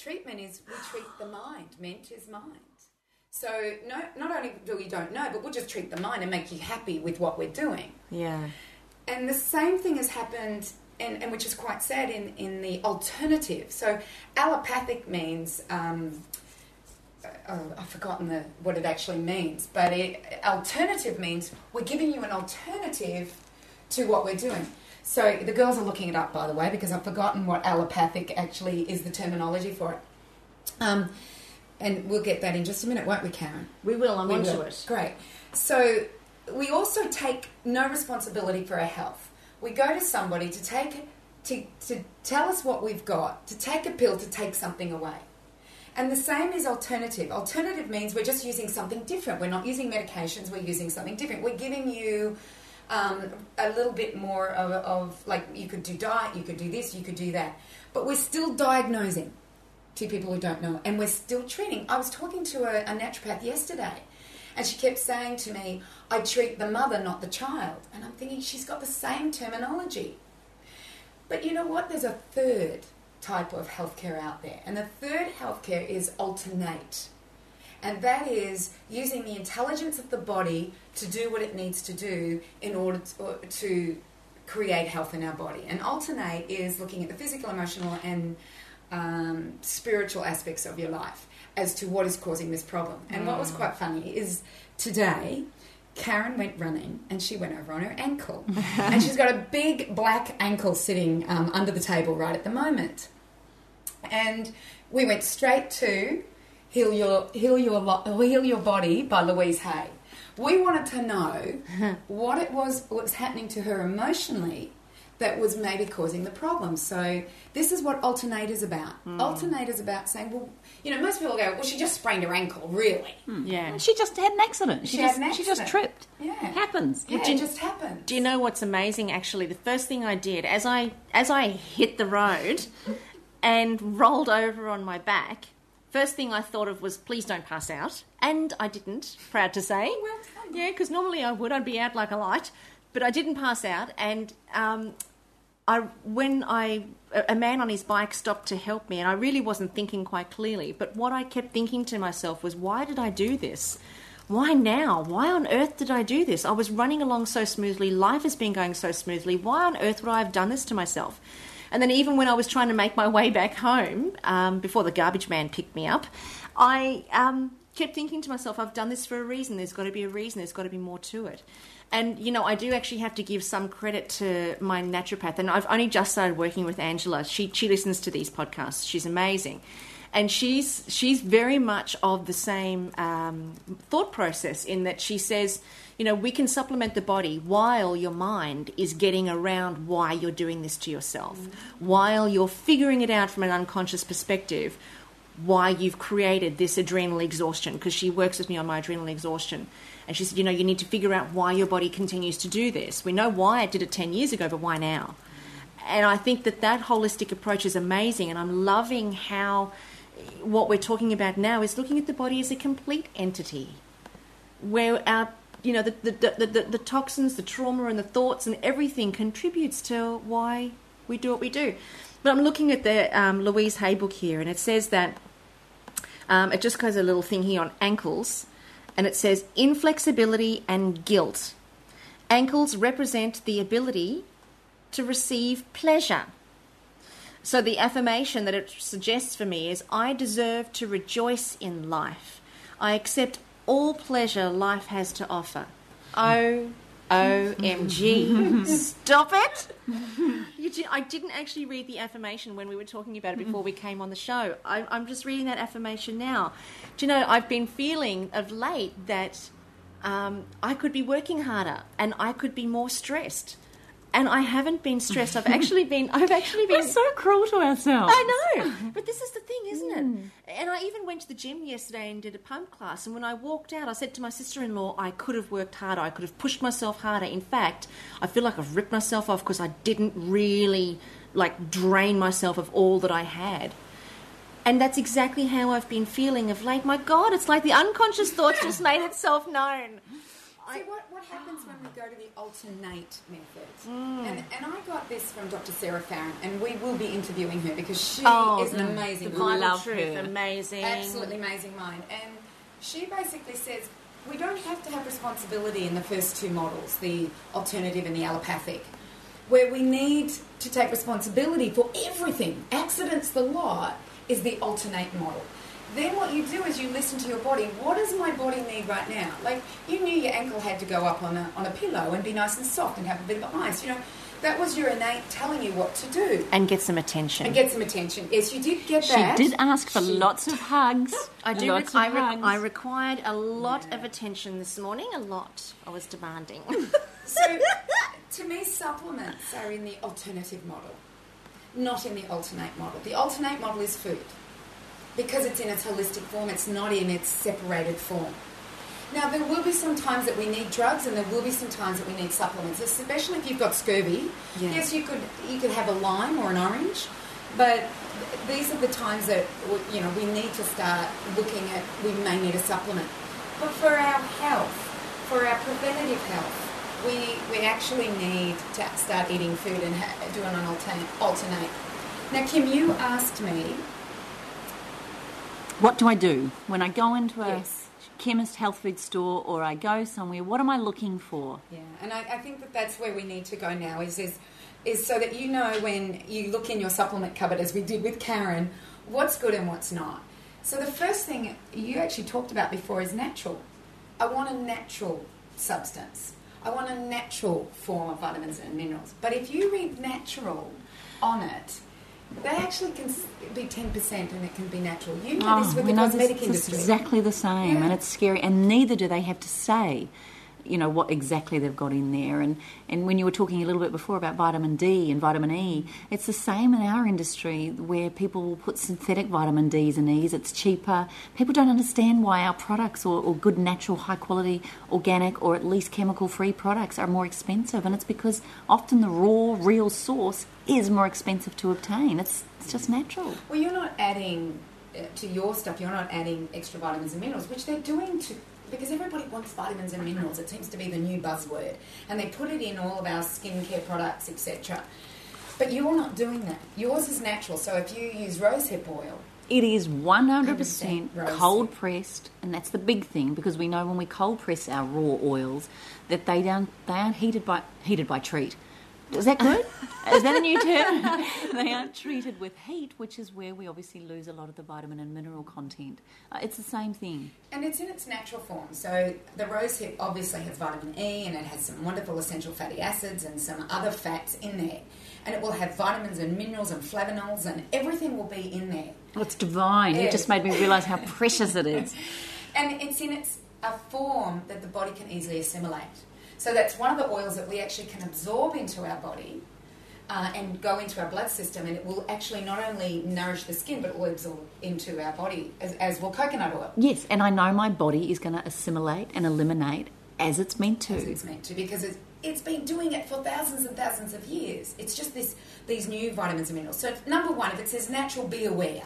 treatment is we treat the mind. Ment is mind. So no, not only do we don't know, but we'll just treat the mind and make you happy with what we're doing.
Yeah.
And the same thing has happened, and, and which is quite sad in, in the alternative. So allopathic means. Um, oh, I've forgotten the, what it actually means, but it, alternative means we're giving you an alternative to what we're doing. So the girls are looking it up, by the way, because I've forgotten what allopathic actually is the terminology for it. Um, and we'll get that in just a minute, won't we, Karen?
We will. I'm
We
onto
will.
it.
Great. So we also take no responsibility for our health. We go to somebody to take to, to tell us what we've got, to take a pill to take something away. And the same is alternative. Alternative means we're just using something different. We're not using medications, we're using something different. We're giving you um, a little bit more of, of, like, you could do diet, you could do this, you could do that. But we're still diagnosing to people who don't know, and we're still treating. I was talking to a, a naturopath yesterday, and she kept saying to me, I treat the mother, not the child. And I'm thinking, she's got the same terminology. But you know what? There's a third type of healthcare out there, and the third healthcare is alternate. And that is using the intelligence of the body to do what it needs to do in order to, to create health in our body. And alternate is looking at the physical, emotional, and um, spiritual aspects of your life as to what is causing this problem. And what was quite funny is today, Karen went running and she went over on her ankle. and she's got a big black ankle sitting um, under the table right at the moment. And we went straight to Heal Your, Heal Your, Lo- Heal Your Body by Louise Hay. We wanted to know what it was, what was happening to her emotionally that was maybe causing the problem. So this is what alternate is about. Hmm. Alternate is about saying, well, you know, most people go, well, she just sprained her ankle, really. Hmm.
Yeah.
She just had an accident. She,
She had
just,
an
she just tripped.
Yeah.
It happens.
Yeah,
you-
it just happened.
Do you know what's amazing? Actually, the first thing I did as I as I hit the road and rolled over on my back, first thing I thought of was, please don't pass out, and I didn't. Proud to say,
well
yeah, because normally I would, I'd be out like a light, but I didn't pass out, and um, I when I, a man on his bike stopped to help me, and I really wasn't thinking quite clearly. But what I kept thinking to myself was, why did I do this? Why now? Why on earth did I do this? I was running along so smoothly. Life has been going so smoothly. Why on earth would I have done this to myself? And then even when I was trying to make my way back home, um, before the garbage man picked me up, I um, kept thinking to myself, I've done this for a reason. There's got to be a reason. There's got to be more to it. And, you know, I do actually have to give some credit to my naturopath. And I've only just started working with Angela. She, she listens to these podcasts. She's amazing. And she's, she's very much of the same um, thought process in that she says, you know, we can supplement the body while your mind is getting around why you're doing this to yourself, while you're figuring it out from an unconscious perspective why you've created this adrenal exhaustion. Because she works with me on my adrenal exhaustion. And she said you know you need to figure out why your body continues to do this. We know why it did it 10 years ago but why now? And i think that that holistic approach is amazing. And i'm loving how what we're talking about now is looking at the body as a complete entity where our you know the the, the, the, the toxins the trauma and the thoughts and everything contributes to why we do what we do. But i'm looking at the um, louise hay book here and it says that um, it just goes a little thing here on ankles and it says inflexibility and guilt. Ankles represent the ability to receive pleasure so the affirmation that it suggests for me is I deserve to rejoice in life. I accept all pleasure life has to offer. O O M G. Stop it. You di- I didn't actually read the affirmation when we were talking about it before we came on the show. I, I'm just reading that affirmation now. Do you know, I've been feeling of late that um, I could be working harder and I could be more stressed. And I haven't been stressed. I've actually been. I've actually been.
We're so cruel to ourselves.
I know, but this is the thing, isn't it? Hmm. And I even went to the gym yesterday and did a pump class. And when I walked out, I said to my sister-in-law, "I could have worked harder. I could have pushed myself harder. In fact, I feel like I've ripped myself off because I didn't really like drain myself of all that I had." And that's exactly how I've been feeling of late. My God, it's like the unconscious thoughts just made itself known.
See, what, what happens when we go to the alternate method?
Mm.
And, and I got this from Dr. Sarah Farrant, and we will be interviewing her because she
Oh,
is an amazing
the
woman.
love
truth,
her.
amazing.
Absolutely amazing mind. And she basically says we don't have to have responsibility in the first two models, the alternative and the allopathic, where we need to take responsibility for everything. Accidents the lot is the alternate model. Then what you do is you listen to your body. What does my body need right now? Like you knew your ankle had to go up on a, on a pillow and be nice and soft and have a bit of ice. You know, that was your innate telling you what to do
And get some attention.
and get some attention. Yes, you did get
She
that.
She did ask for
She-
lots of hugs.
I do.
Lots
I,
of
re-
hugs.
I required a lot of attention this morning. A lot. I was demanding.
So, to me, supplements are in the alternative model, not in the alternate model. The alternate model is food. Because it's in its holistic form, it's not in its separated form. Now, there will be some times that we need drugs, and there will be some times that we need supplements, especially if you've got scurvy.
Yeah.
Yes, you could you could have a lime or an orange, but these are the times that you know we need to start looking at. We may need a supplement, but for our health, for our preventative health, we we actually need to start eating food and ha- doing an alternate. alternate. Now, Kim, you asked me.
What do I do when I go into a
Yes.
chemist health food store or I go somewhere? What am I looking for?
Yeah, and I, I think that that's where we need to go now. Is is is so that you know when you look in your supplement cupboard, as we did with Karen, what's good and what's not. So the first thing you actually talked about before is natural. I want a natural substance. I want a natural form of vitamins and minerals. But if you read natural on it, they actually can be 10% and it can be natural. You oh, know this
Oh,
with the cosmetic
this is
industry.
exactly the same,
Yeah.
and it's scary. And neither do they have to say, you know, what exactly they've got in there. And and when you were talking a little bit before about vitamin D and vitamin E, it's the same in our industry where people will put synthetic vitamin Ds and Es. It's cheaper. People don't understand why our products or, or good natural, high quality, organic, or at least chemical free products are more expensive, and it's because often the raw, real source is more expensive to obtain. It's it's just natural.
Well, you're not adding uh, to your stuff. You're not adding extra vitamins and minerals, which they're doing to because everybody wants vitamins and minerals. It seems to be the new buzzword, and they put it in all of our skincare products, etc. But you're not doing that. Yours is natural. So if you use rosehip oil,
It is 100%
100%
cold pressed, and that's the big thing because we know when we cold press our raw oils that they don't they aren't heated by heated by treat. Is that good? is that a new term? they aren't treated with heat, which is where we obviously lose a lot of the vitamin and mineral content. Uh, it's the same thing.
and it's in its natural form. So the rosehip obviously has vitamin E, and it has some wonderful essential fatty acids and some other fats in there. And it will have vitamins and minerals and flavonols, and everything will be in there.
Oh, it's divine. You just made me realise how precious it is.
And it's in its a form that the body can easily assimilate. So that's one of the oils that we actually can absorb into our body uh, and go into our blood system, and it will actually not only nourish the skin, but it will absorb into our body as, as will coconut oil.
Yes, and I know my body is going to assimilate and eliminate as it's meant to.
as it's meant to because it's, it's been doing it for thousands and thousands of years. It's just this these new vitamins and minerals. So number one, if it says natural, be aware.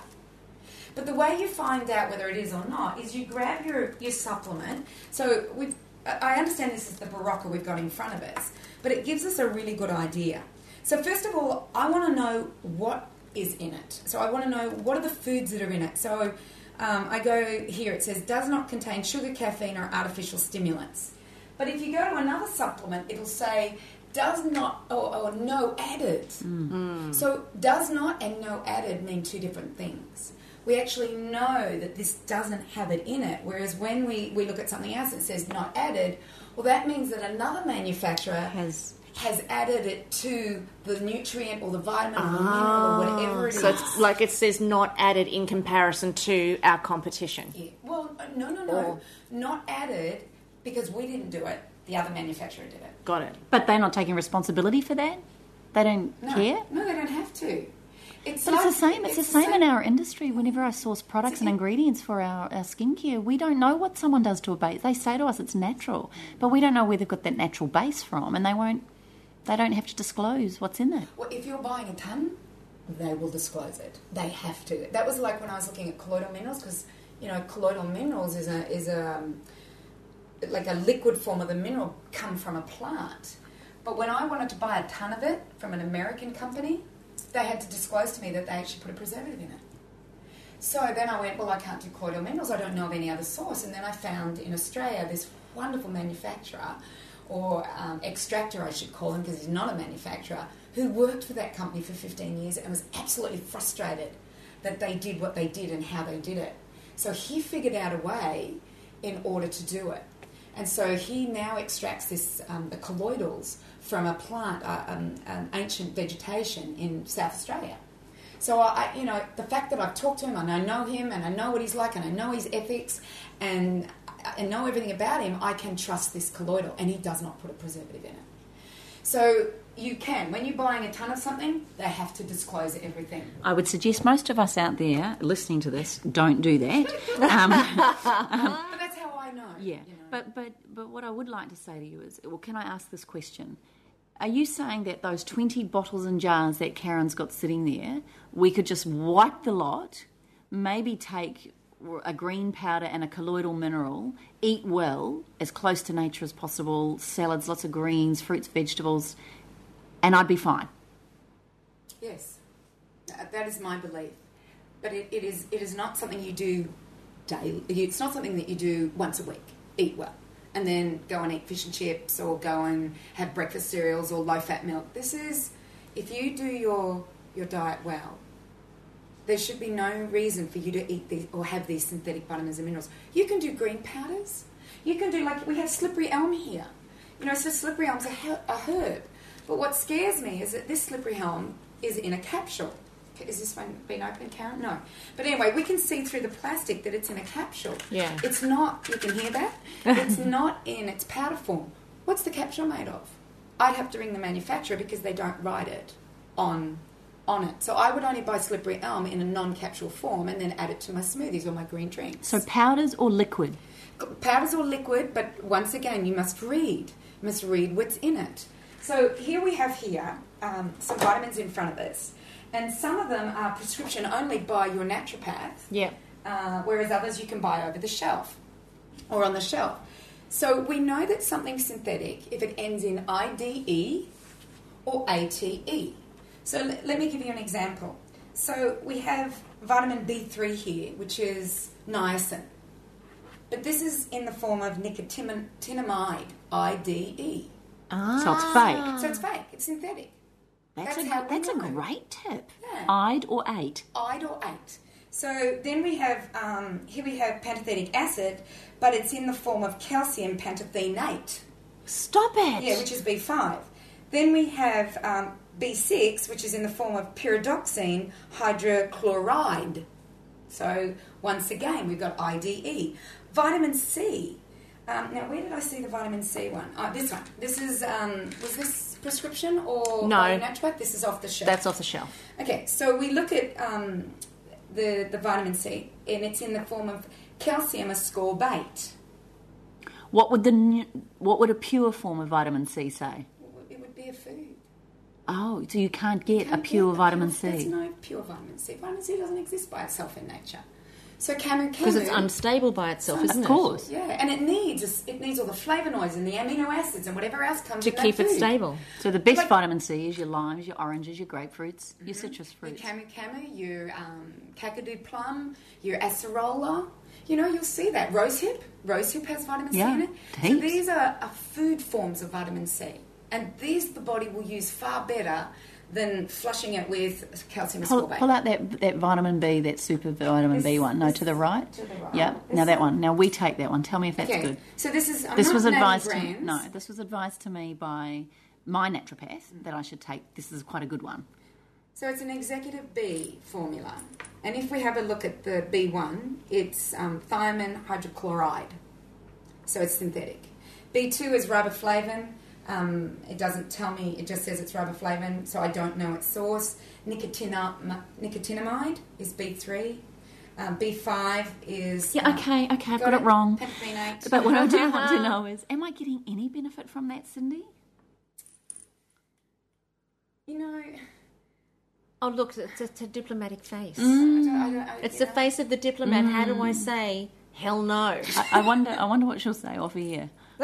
But the way you find out whether it is or not is you grab your, your supplement. So we've, I understand this is the Berocca we've got in front of us, but it gives us a really good idea. So first of all, I want to know what is in it. So I want to know what are the foods that are in it. So um, I go here, it says does not contain sugar, caffeine, or artificial stimulants. But if you go to another supplement, it'll say does not or, or no added. So does not and no added mean two different things. We actually know that this doesn't have it in it, whereas when we, we look at something else that says not added, well, that means that another manufacturer
Has
has added it to the nutrient or the vitamin or the mineral or whatever it is.
So it's like it says not added in comparison to our competition.
Yeah. Well, uh, no, no, no.
Or-
Not added because we didn't do it. The other manufacturer did it.
Got it. But they're not taking responsibility for that? They don't
No,
care?
no, they don't have to. It's
it's the same. It's, the same, in our industry. Whenever I source products and ingredients for our, our skincare, we don't know what someone does to a base. They say to us it's natural, but we don't know where they've got that natural base from, and they won't. They don't have to disclose what's in it.
Well, if you're buying a ton, they will disclose it. They have to. That was like when I was looking at colloidal minerals because you know colloidal minerals is a is a um, like a liquid form of the mineral come from a plant. But when I wanted to buy a ton of it from an American company, they had to disclose to me that they actually put a preservative in it. So then I went, well, I can't do colloidal minerals. I don't know of any other source. And then I found in Australia this wonderful manufacturer, or um, extractor, I should call him, because he's not a manufacturer, who worked for that company for 15 years and was absolutely frustrated that they did what they did and how they did it. So he figured out a way in order to do it. And so he now extracts this, um, the colloidals from a plant, uh, um, um, ancient vegetation in South Australia. So I, I- you know, the fact that I've talked to him and I know him and I know what he's like and I know his ethics and I know everything about him, I can trust this colloidal, and he does not put a preservative in it. So you can, when you're buying a ton of something, they have to disclose everything.
I would suggest most of us out there listening to this don't do that. Um,
But that's how I know.
Yeah,
you know.
but but but what I would like to say to you is, well, can I ask this question? Are you saying that those twenty bottles and jars that Karen's got sitting there, we could just wipe the lot, maybe take a green powder and a colloidal mineral, eat well, as close to nature as possible, salads, lots of greens, fruits, vegetables, and I'd be fine.
Yes, that is my belief. But it, it is it is not something you do daily. It's not something that you do once a week. Eat well, and then go and eat fish and chips, or go and have breakfast cereals or low fat milk. This is if you do your your diet well. There should be no reason for you to eat these or have these synthetic vitamins and minerals. You can do green powders. You can do like we have slippery elm here. You know, so slippery elm's a, a herb. But what scares me is that this slippery elm is in a capsule. Is this one been opened, Karen? No. But anyway, we can see through the plastic that it's in a capsule.
Yeah.
It's not, you can hear that? It's not in its powder form. What's the capsule made of? I'd have to ring the manufacturer because they don't write it on on it. So I would only buy slippery elm in a non-capsule form and then add it to my smoothies or my green drinks.
So powders or liquid?
Powders or liquid, but once again, you must read. You must read what's in it. So here we have here um, some vitamins in front of us, and some of them are prescription only by your naturopath,
Yeah.
uh, whereas others you can buy over the shelf or on the shelf. So we know that something's synthetic if it ends in IDE or ATE. So l- let me give you an example. So we have vitamin B3 here, which is niacin. But this is in the form of nicotinamide, IDE. Ah.
So it's fake.
So it's fake, it's synthetic.
That's,
That's
a that's a great tip.
Yeah.
I'd or eight.
Ide or eight. So then we have, um, here we have pantothenic acid, but it's in the form of calcium pantothenate.
Stop it.
Yeah, which is B5. Then we have um, B6, which is in the form of pyridoxine hydrochloride. So once again, we've got IDE. Vitamin C. Um, now, where did I see the vitamin C one? Oh, this one. This is, um, was this prescription or
No.
by naturopath? This is off the shelf.
That's off the shelf.
Okay, so we look at um, the, the vitamin C, and it's in the form of calcium ascorbate.
What would the what would a pure form of vitamin C say?
It would be a food.
Oh, so you can't get a
Can't
pure
get
vitamin
pure- There's
C
no pure vitamin C. Vitamin C doesn't exist by itself in nature. So camu camu.
Because it's unstable by itself,
Of
isn't it?
Of course.
Yeah, and it needs it needs all the flavonoids and the amino acids and whatever else comes
To
in that
keep it
food.
stable.
So the best
Like-
vitamin C is your limes, your oranges, your grapefruits, your citrus fruits.
Your
fruits.
camu camu, your um, kakadu plum, your acerola. You know, you'll see that rosehip. Rosehip has vitamin C in it. So these are, are food forms of vitamin C, and these the body will use far better than flushing it with calcium
Pull,
ascorbate.
pull out that that vitamin B, that super vitamin B one. No,
this-
to the right.
to the right.
Yeah.
This
Now that
one.
one. Now we take that one. Tell me if that's
okay,
good.
so this is I'm
This was advised to no. This was advised to me by my naturopath that I should take. This is quite a good one.
So it's an executive B formula. And if we have a look at the B1, it's um, thiamine hydrochloride. So it's synthetic. B2 is riboflavin. Um, it doesn't tell me, it just says it's riboflavin, so I don't know its source. Nicotina, nicotinamide is B3. Um, B5 is.
Yeah,
uh,
okay, okay, I've
got
got it
it?
wrong. But what I do want to know is, am I getting any benefit from that, Cindy?
You know,
Oh, look, it's, it's a diplomatic face.
I don't, I don't, I,
It's
you
the face of the diplomat. How do I say hell no?
I, I wonder. I wonder what she'll say off here.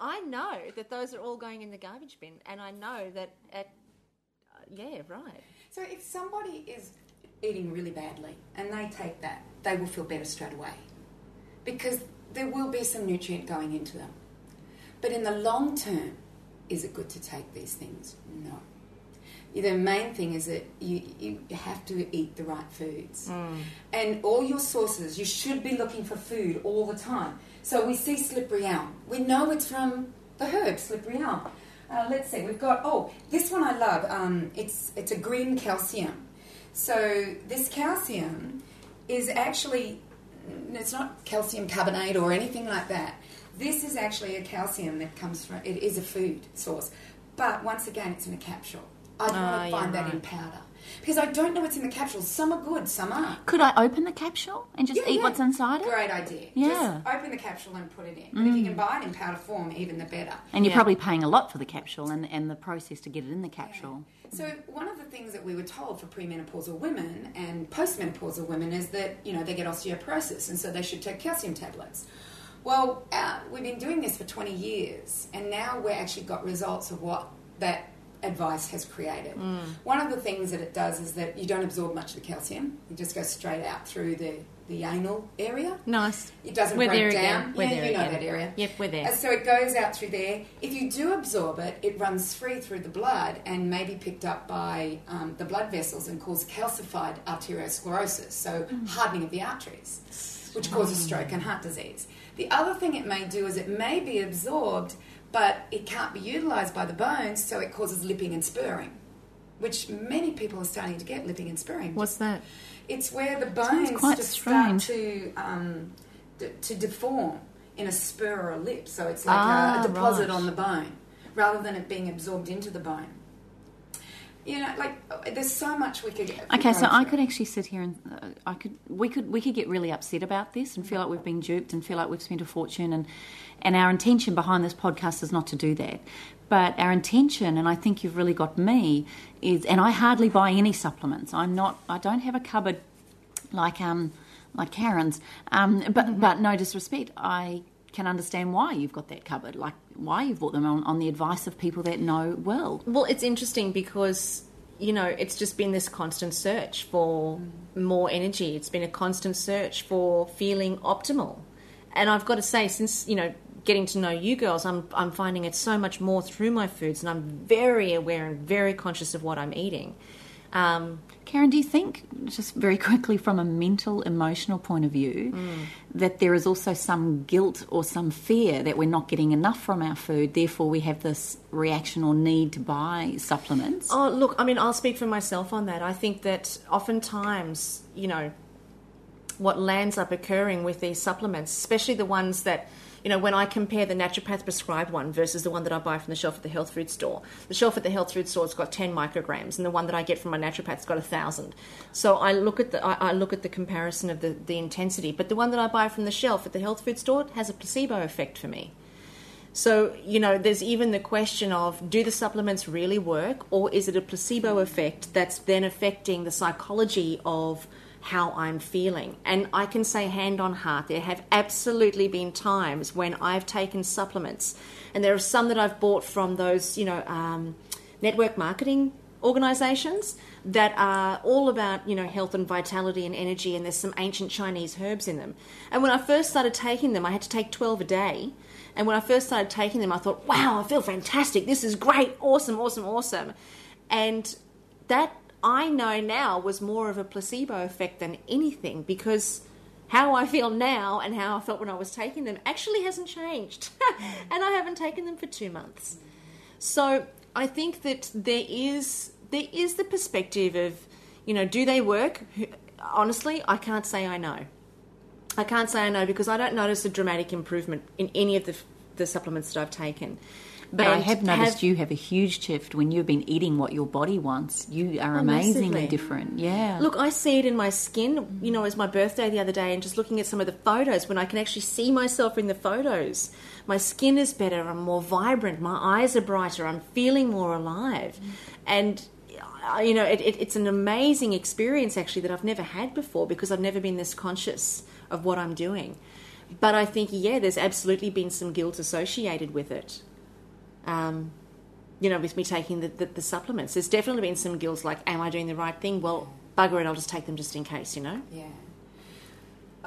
I, know that those are all going in the garbage bin, and I know that at uh, yeah, right.
So if somebody is eating really badly and they take that, they will feel better straight away because there will be some nutrient going into them. But in the long term, is it good to take these things? No. The main thing is that you, you have to eat the right foods. And all your sources, you should be looking for food all the time. So we see slippery elm. We know it's from the herb slippery elm. Uh, let's see, we've got, oh, this one I love. Um, it's, it's a green calcium. So this calcium is actually, it's not calcium carbonate or anything like that. This is actually a calcium that comes from, it is a food source. But once again, it's in a capsule. I want to
yeah,
find that in powder. Because I don't know what's in the capsules. Some are good, some aren't.
Could I open the capsule and just
Yeah,
eat
yeah.
what's inside it?
Great idea.
Yeah.
Just open the capsule and put it in. But if you can buy it in powder form, even the better.
And you're
Yeah.
probably paying a lot for the capsule and, and the process to get it in the capsule.
So one of the things that we were told for premenopausal women and postmenopausal women is that you know they get osteoporosis, and so they should take calcium tablets. Well, uh, we've been doing this for 20 years, and now we've actually got results of what that advice has created. One of the things that it does is that you don't absorb much of the calcium; it just goes straight out through the the anal area.
Nice.
It doesn't
We're
break
there
down.
again. We're
yeah,
there
you know
again.
that area.
Yep, we're there.
So it goes out through there. If you do absorb it, it runs free through the blood and may be picked up by um, the blood vessels and cause calcified arteriosclerosis, so hardening of the arteries, which causes stroke and heart disease. The other thing it may do is it may be absorbed, but it can't be utilized by the bones, so it causes lipping and spurring, which many people are starting to get lipping and spurring.
What's that?
It's where the bones just
strange.
start to um, d- to deform in a spur or a lip. So it's like a,
Ah,
a deposit
right.
on the bone rather than it being absorbed into the bone. You know, like uh, there's so much we could.
Okay, so I could actually sit here and uh, I could we could we could get really upset about this and feel like we've been duped and feel like we've spent a fortune and and our intention behind this podcast is not to do that. But our intention, and I think you've really got me, is and I hardly buy any supplements. I'm not. I don't have a cupboard like um like Karen's. Um, but but no disrespect, I can understand why you've got that cupboard. Like why you've bought them on, on the advice of people that know well.
Well, it's interesting because you know it's just been this constant search for more energy. It's been a constant search for feeling optimal, and I've got to say, since you know getting to know you girls, I'm I'm finding it so much more through my foods, and I'm very aware and very conscious of what I'm eating. Um,
Karen, do you think, just very quickly from a mental, emotional point of view, that there is also some guilt or some fear that we're not getting enough from our food, therefore we have this reaction or need to buy supplements?
Oh, look, I mean, I'll speak for myself on that. I think that oftentimes, you know, what lands up occurring with these supplements, especially the ones that, you know, when I compare the naturopath prescribed one versus the one that I buy from the shelf at the health food store, the shelf at the health food store has got 10 micrograms, and the one that I get from my naturopath's got a thousand. So I look at the I, I look at the comparison of the, the intensity, but the one that I buy from the shelf at the health food store has a placebo effect for me. So, you know, there's even the question of do the supplements really work or is it a placebo effect that's then affecting the psychology of how I'm feeling? And I can say hand on heart, there have absolutely been times when I've taken supplements, and there are some that I've bought from those, you know, um, network marketing organizations that are all about you know health and vitality and energy and there's some ancient chinese herbs in them. And when i first started taking them i had to take 12 a day. And when i first started taking them i thought wow i feel fantastic. This is great. Awesome awesome awesome. And that i know now was more of a placebo effect than anything because how I feel now and how I felt when I was taking them actually hasn't changed. and I haven't taken them for two months. So I think that there is there is the perspective of, you know, do they work? Honestly, I can't say I know. I can't say I know because I don't notice a dramatic improvement in any of the, the supplements that I've taken.
But I have noticed you have a huge shift when you've been eating what your body wants. You are
Oh,
amazingly different. Yeah.
Look, I see it in my skin. You know, it was my birthday the other day, and just looking at some of the photos, when I can actually see myself in the photos, my skin is better. I'm more vibrant. My eyes are brighter. I'm feeling more alive, and uh, you know, it, it, it's an amazing experience actually that I've never had before because I've never been this conscious of what I'm doing. But I think, yeah, there's absolutely been some guilt associated with it. Um, you know, with me taking the, the, the supplements. There's definitely been some guilt like, am I doing the right thing? Well, bugger it, I'll just take them just in case, you know?
Yeah.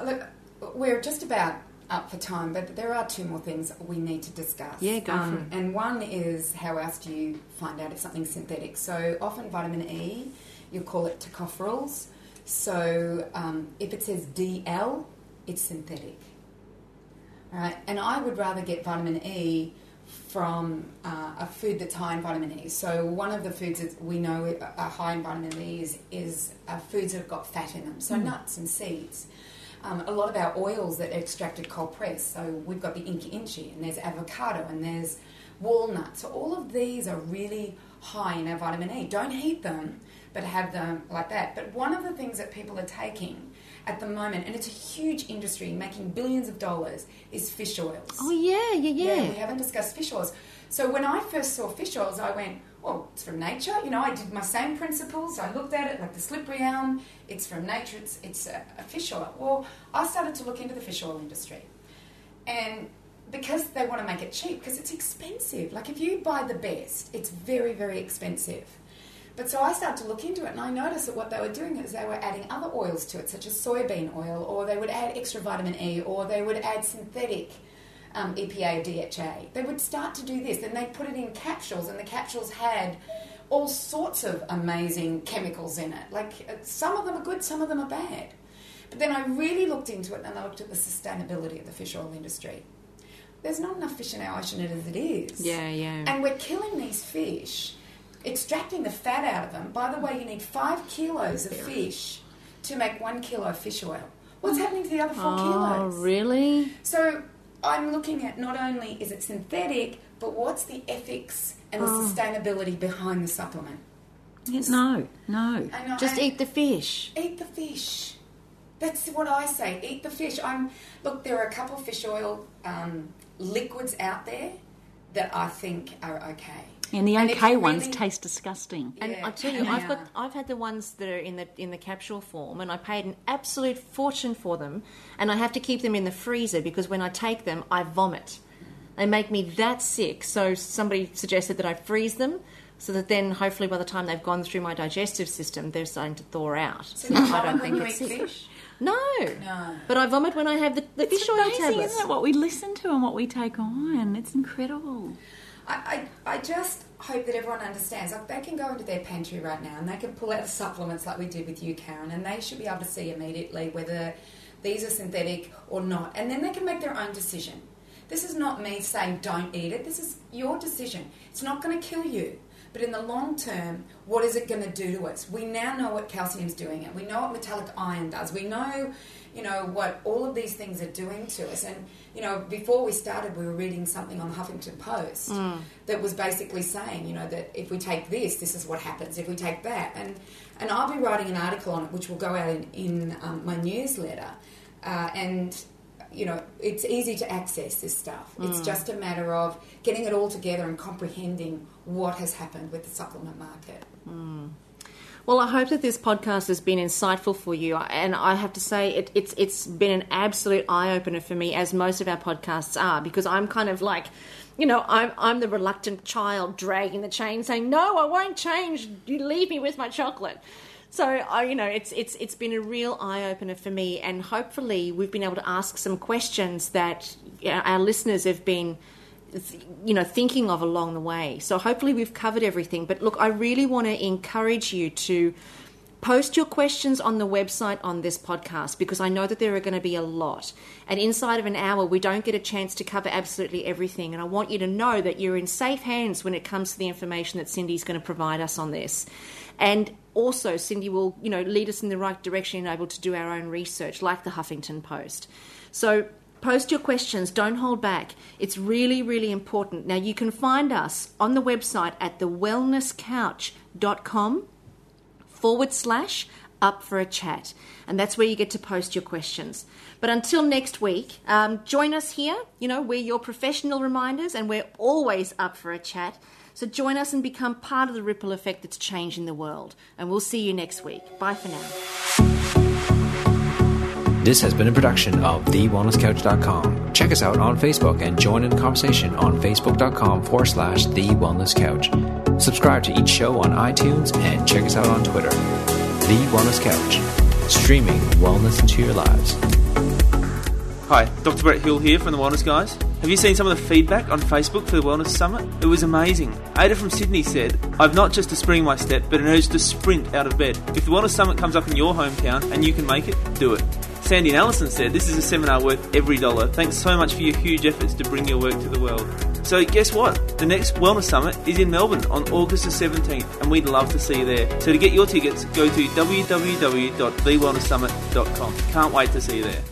Look, we're just about up for time, but there are two more things we need to discuss.
Yeah, go for it.
And one is how else do you find out if something's synthetic? So often vitamin E, you call it tocopherols. So um, if it says DL, it's synthetic. All right, and I would rather get vitamin E from uh, a food that's high in vitamin E. So one of the foods that we know are high in vitamin E is, is uh, foods that have got fat in them. So nuts and seeds. Um, a lot of our oils that are extracted cold press. So we've got the Inca Inchi, and there's avocado, and there's walnuts. So all of these are really high in our vitamin E. Don't heat them, but have them like that. But one of the things that people are taking at the moment, and it's a huge industry making billions of dollars, is fish oils.
Oh, yeah, yeah, yeah.
Yeah, we haven't discussed fish oils. So when I first saw fish oils, I went, well, it's from nature. You know, I did my same principles. I looked at it like the slippery elm. It's from nature. It's, it's a, a fish oil. Well, I started to look into the fish oil industry. And because they want to make it cheap, because it's expensive. Like if you buy the best, it's very, very expensive. But so I started to look into it and I noticed that what they were doing is they were adding other oils to it, such as soybean oil, or they would add extra vitamin E, or they would add synthetic um, EPA or DHA. They would start to do this, and they put it in capsules, and the capsules had all sorts of amazing chemicals in it. Like uh, some of them are good, some of them are bad. But then I really looked into it and I looked at the sustainability of the fish oil industry. There's not enough fish in our ocean as it is.
Yeah, yeah.
And we're killing these fish, extracting the fat out of them. By the way, you need five kilos of fish to make one kilo of fish oil. What's happening to the other four
oh,
kilos?
Oh, really?
So I'm looking at not only is it synthetic, but what's the ethics and the
Oh.
sustainability behind the supplement?
Yeah, no, no.
I
Just eat the fish.
eat the fish. That's what I say. Eat the fish. I'm look. There are a couple of fish oil um, liquids out there that I think are okay.
And the
And
okay
you
ones
really-
taste disgusting.
And I tell you, I've got I've had the ones that are in the in the capsule form, and I paid an absolute fortune for them, and I have to keep them in the freezer because when I take them, I vomit. They make me that sick. So somebody suggested that I freeze them, so that then hopefully by the time they've gone through my digestive system, they're starting to thaw out.
So
I don't think it's
eat fish?
No.
No.
But I vomit when I have the, the
It's
fish oil
amazing,
tablets.
isn't it? What we listen to and what we take on. It's incredible.
I, I, I just hope that everyone understands. Like they can go into their pantry right now and they can pull out supplements like we did with you, Karen, and they should be able to see immediately whether these are synthetic or not, and then they can make their own decision. This is not me saying don't eat it. This is your decision. It's not going to kill you. But in the long term, what is it going to do to us? We now know what calcium's doing, and we know what metallic iron does. We know, you know, what all of these things are doing to us. And you know, before we started, we were reading something on the Huffington Post that was basically saying, you know, that if we take this, this is what happens. If we take that, and and I'll be writing an article on it, which will go out in in um, my newsletter, uh, and you know, it's easy to access this stuff. It's just a matter of getting it all together and comprehending what has happened with the supplement market.
Well, I hope that this podcast has been insightful for you, and I have to say it, it's it's been an absolute eye opener for me, as most of our podcasts are, because I'm kind of like, you know, I'm I'm the reluctant child dragging the chain, saying, "No, I won't change. You leave me with my chocolate." So, I, you know, it's it's it's been a real eye opener for me, and hopefully, we've been able to ask some questions that you know, our listeners have been you know thinking of along the way so hopefully we've covered everything but look i really want to encourage you to Post your questions on the website on this podcast because I know that there are going to be a lot. And inside of an hour, we don't get a chance to cover absolutely everything. And I want you to know that you're in safe hands when it comes to the information that Cyndi's going to provide us on this. And also, Cyndi will, you know, lead us in the right direction and able to do our own research, like the Huffington Post. So post your questions, don't hold back. It's really, really important. Now, you can find us on the website at thewellnesscouch.com forward slash up for a chat. And that's where you get to post your questions. But until next week, um, join us here. You know, we're your professional reminders and we're always up for a chat. So join us and become part of the ripple effect that's changing the world. And we'll see you next week. Bye for now.
This has been a production of TheWellnessCouch.com. Check us out on Facebook and join in the conversation on Facebook.com forward slash The Wellness Couch. Subscribe to each show on iTunes and check us out on Twitter. The Wellness Couch, streaming wellness into your lives.
Hi, Dr. Brett Hill here from the Wellness Guys. Have you seen some of the feedback on Facebook for the Wellness Summit? It was amazing. Ada from Sydney said, I've not just a spring in my step, but an urge to sprint out of bed. If the Wellness Summit comes up in your hometown and you can make it, do it. Sandy and Allison said, This is a seminar worth every dollar. Thanks so much for your huge efforts to bring your work to the world. So, guess what? The next Wellness Summit is in Melbourne on August the 17th, and we'd love to see you there. So, to get your tickets, go to www.thewellnesssummit.com. Can't wait to see you there.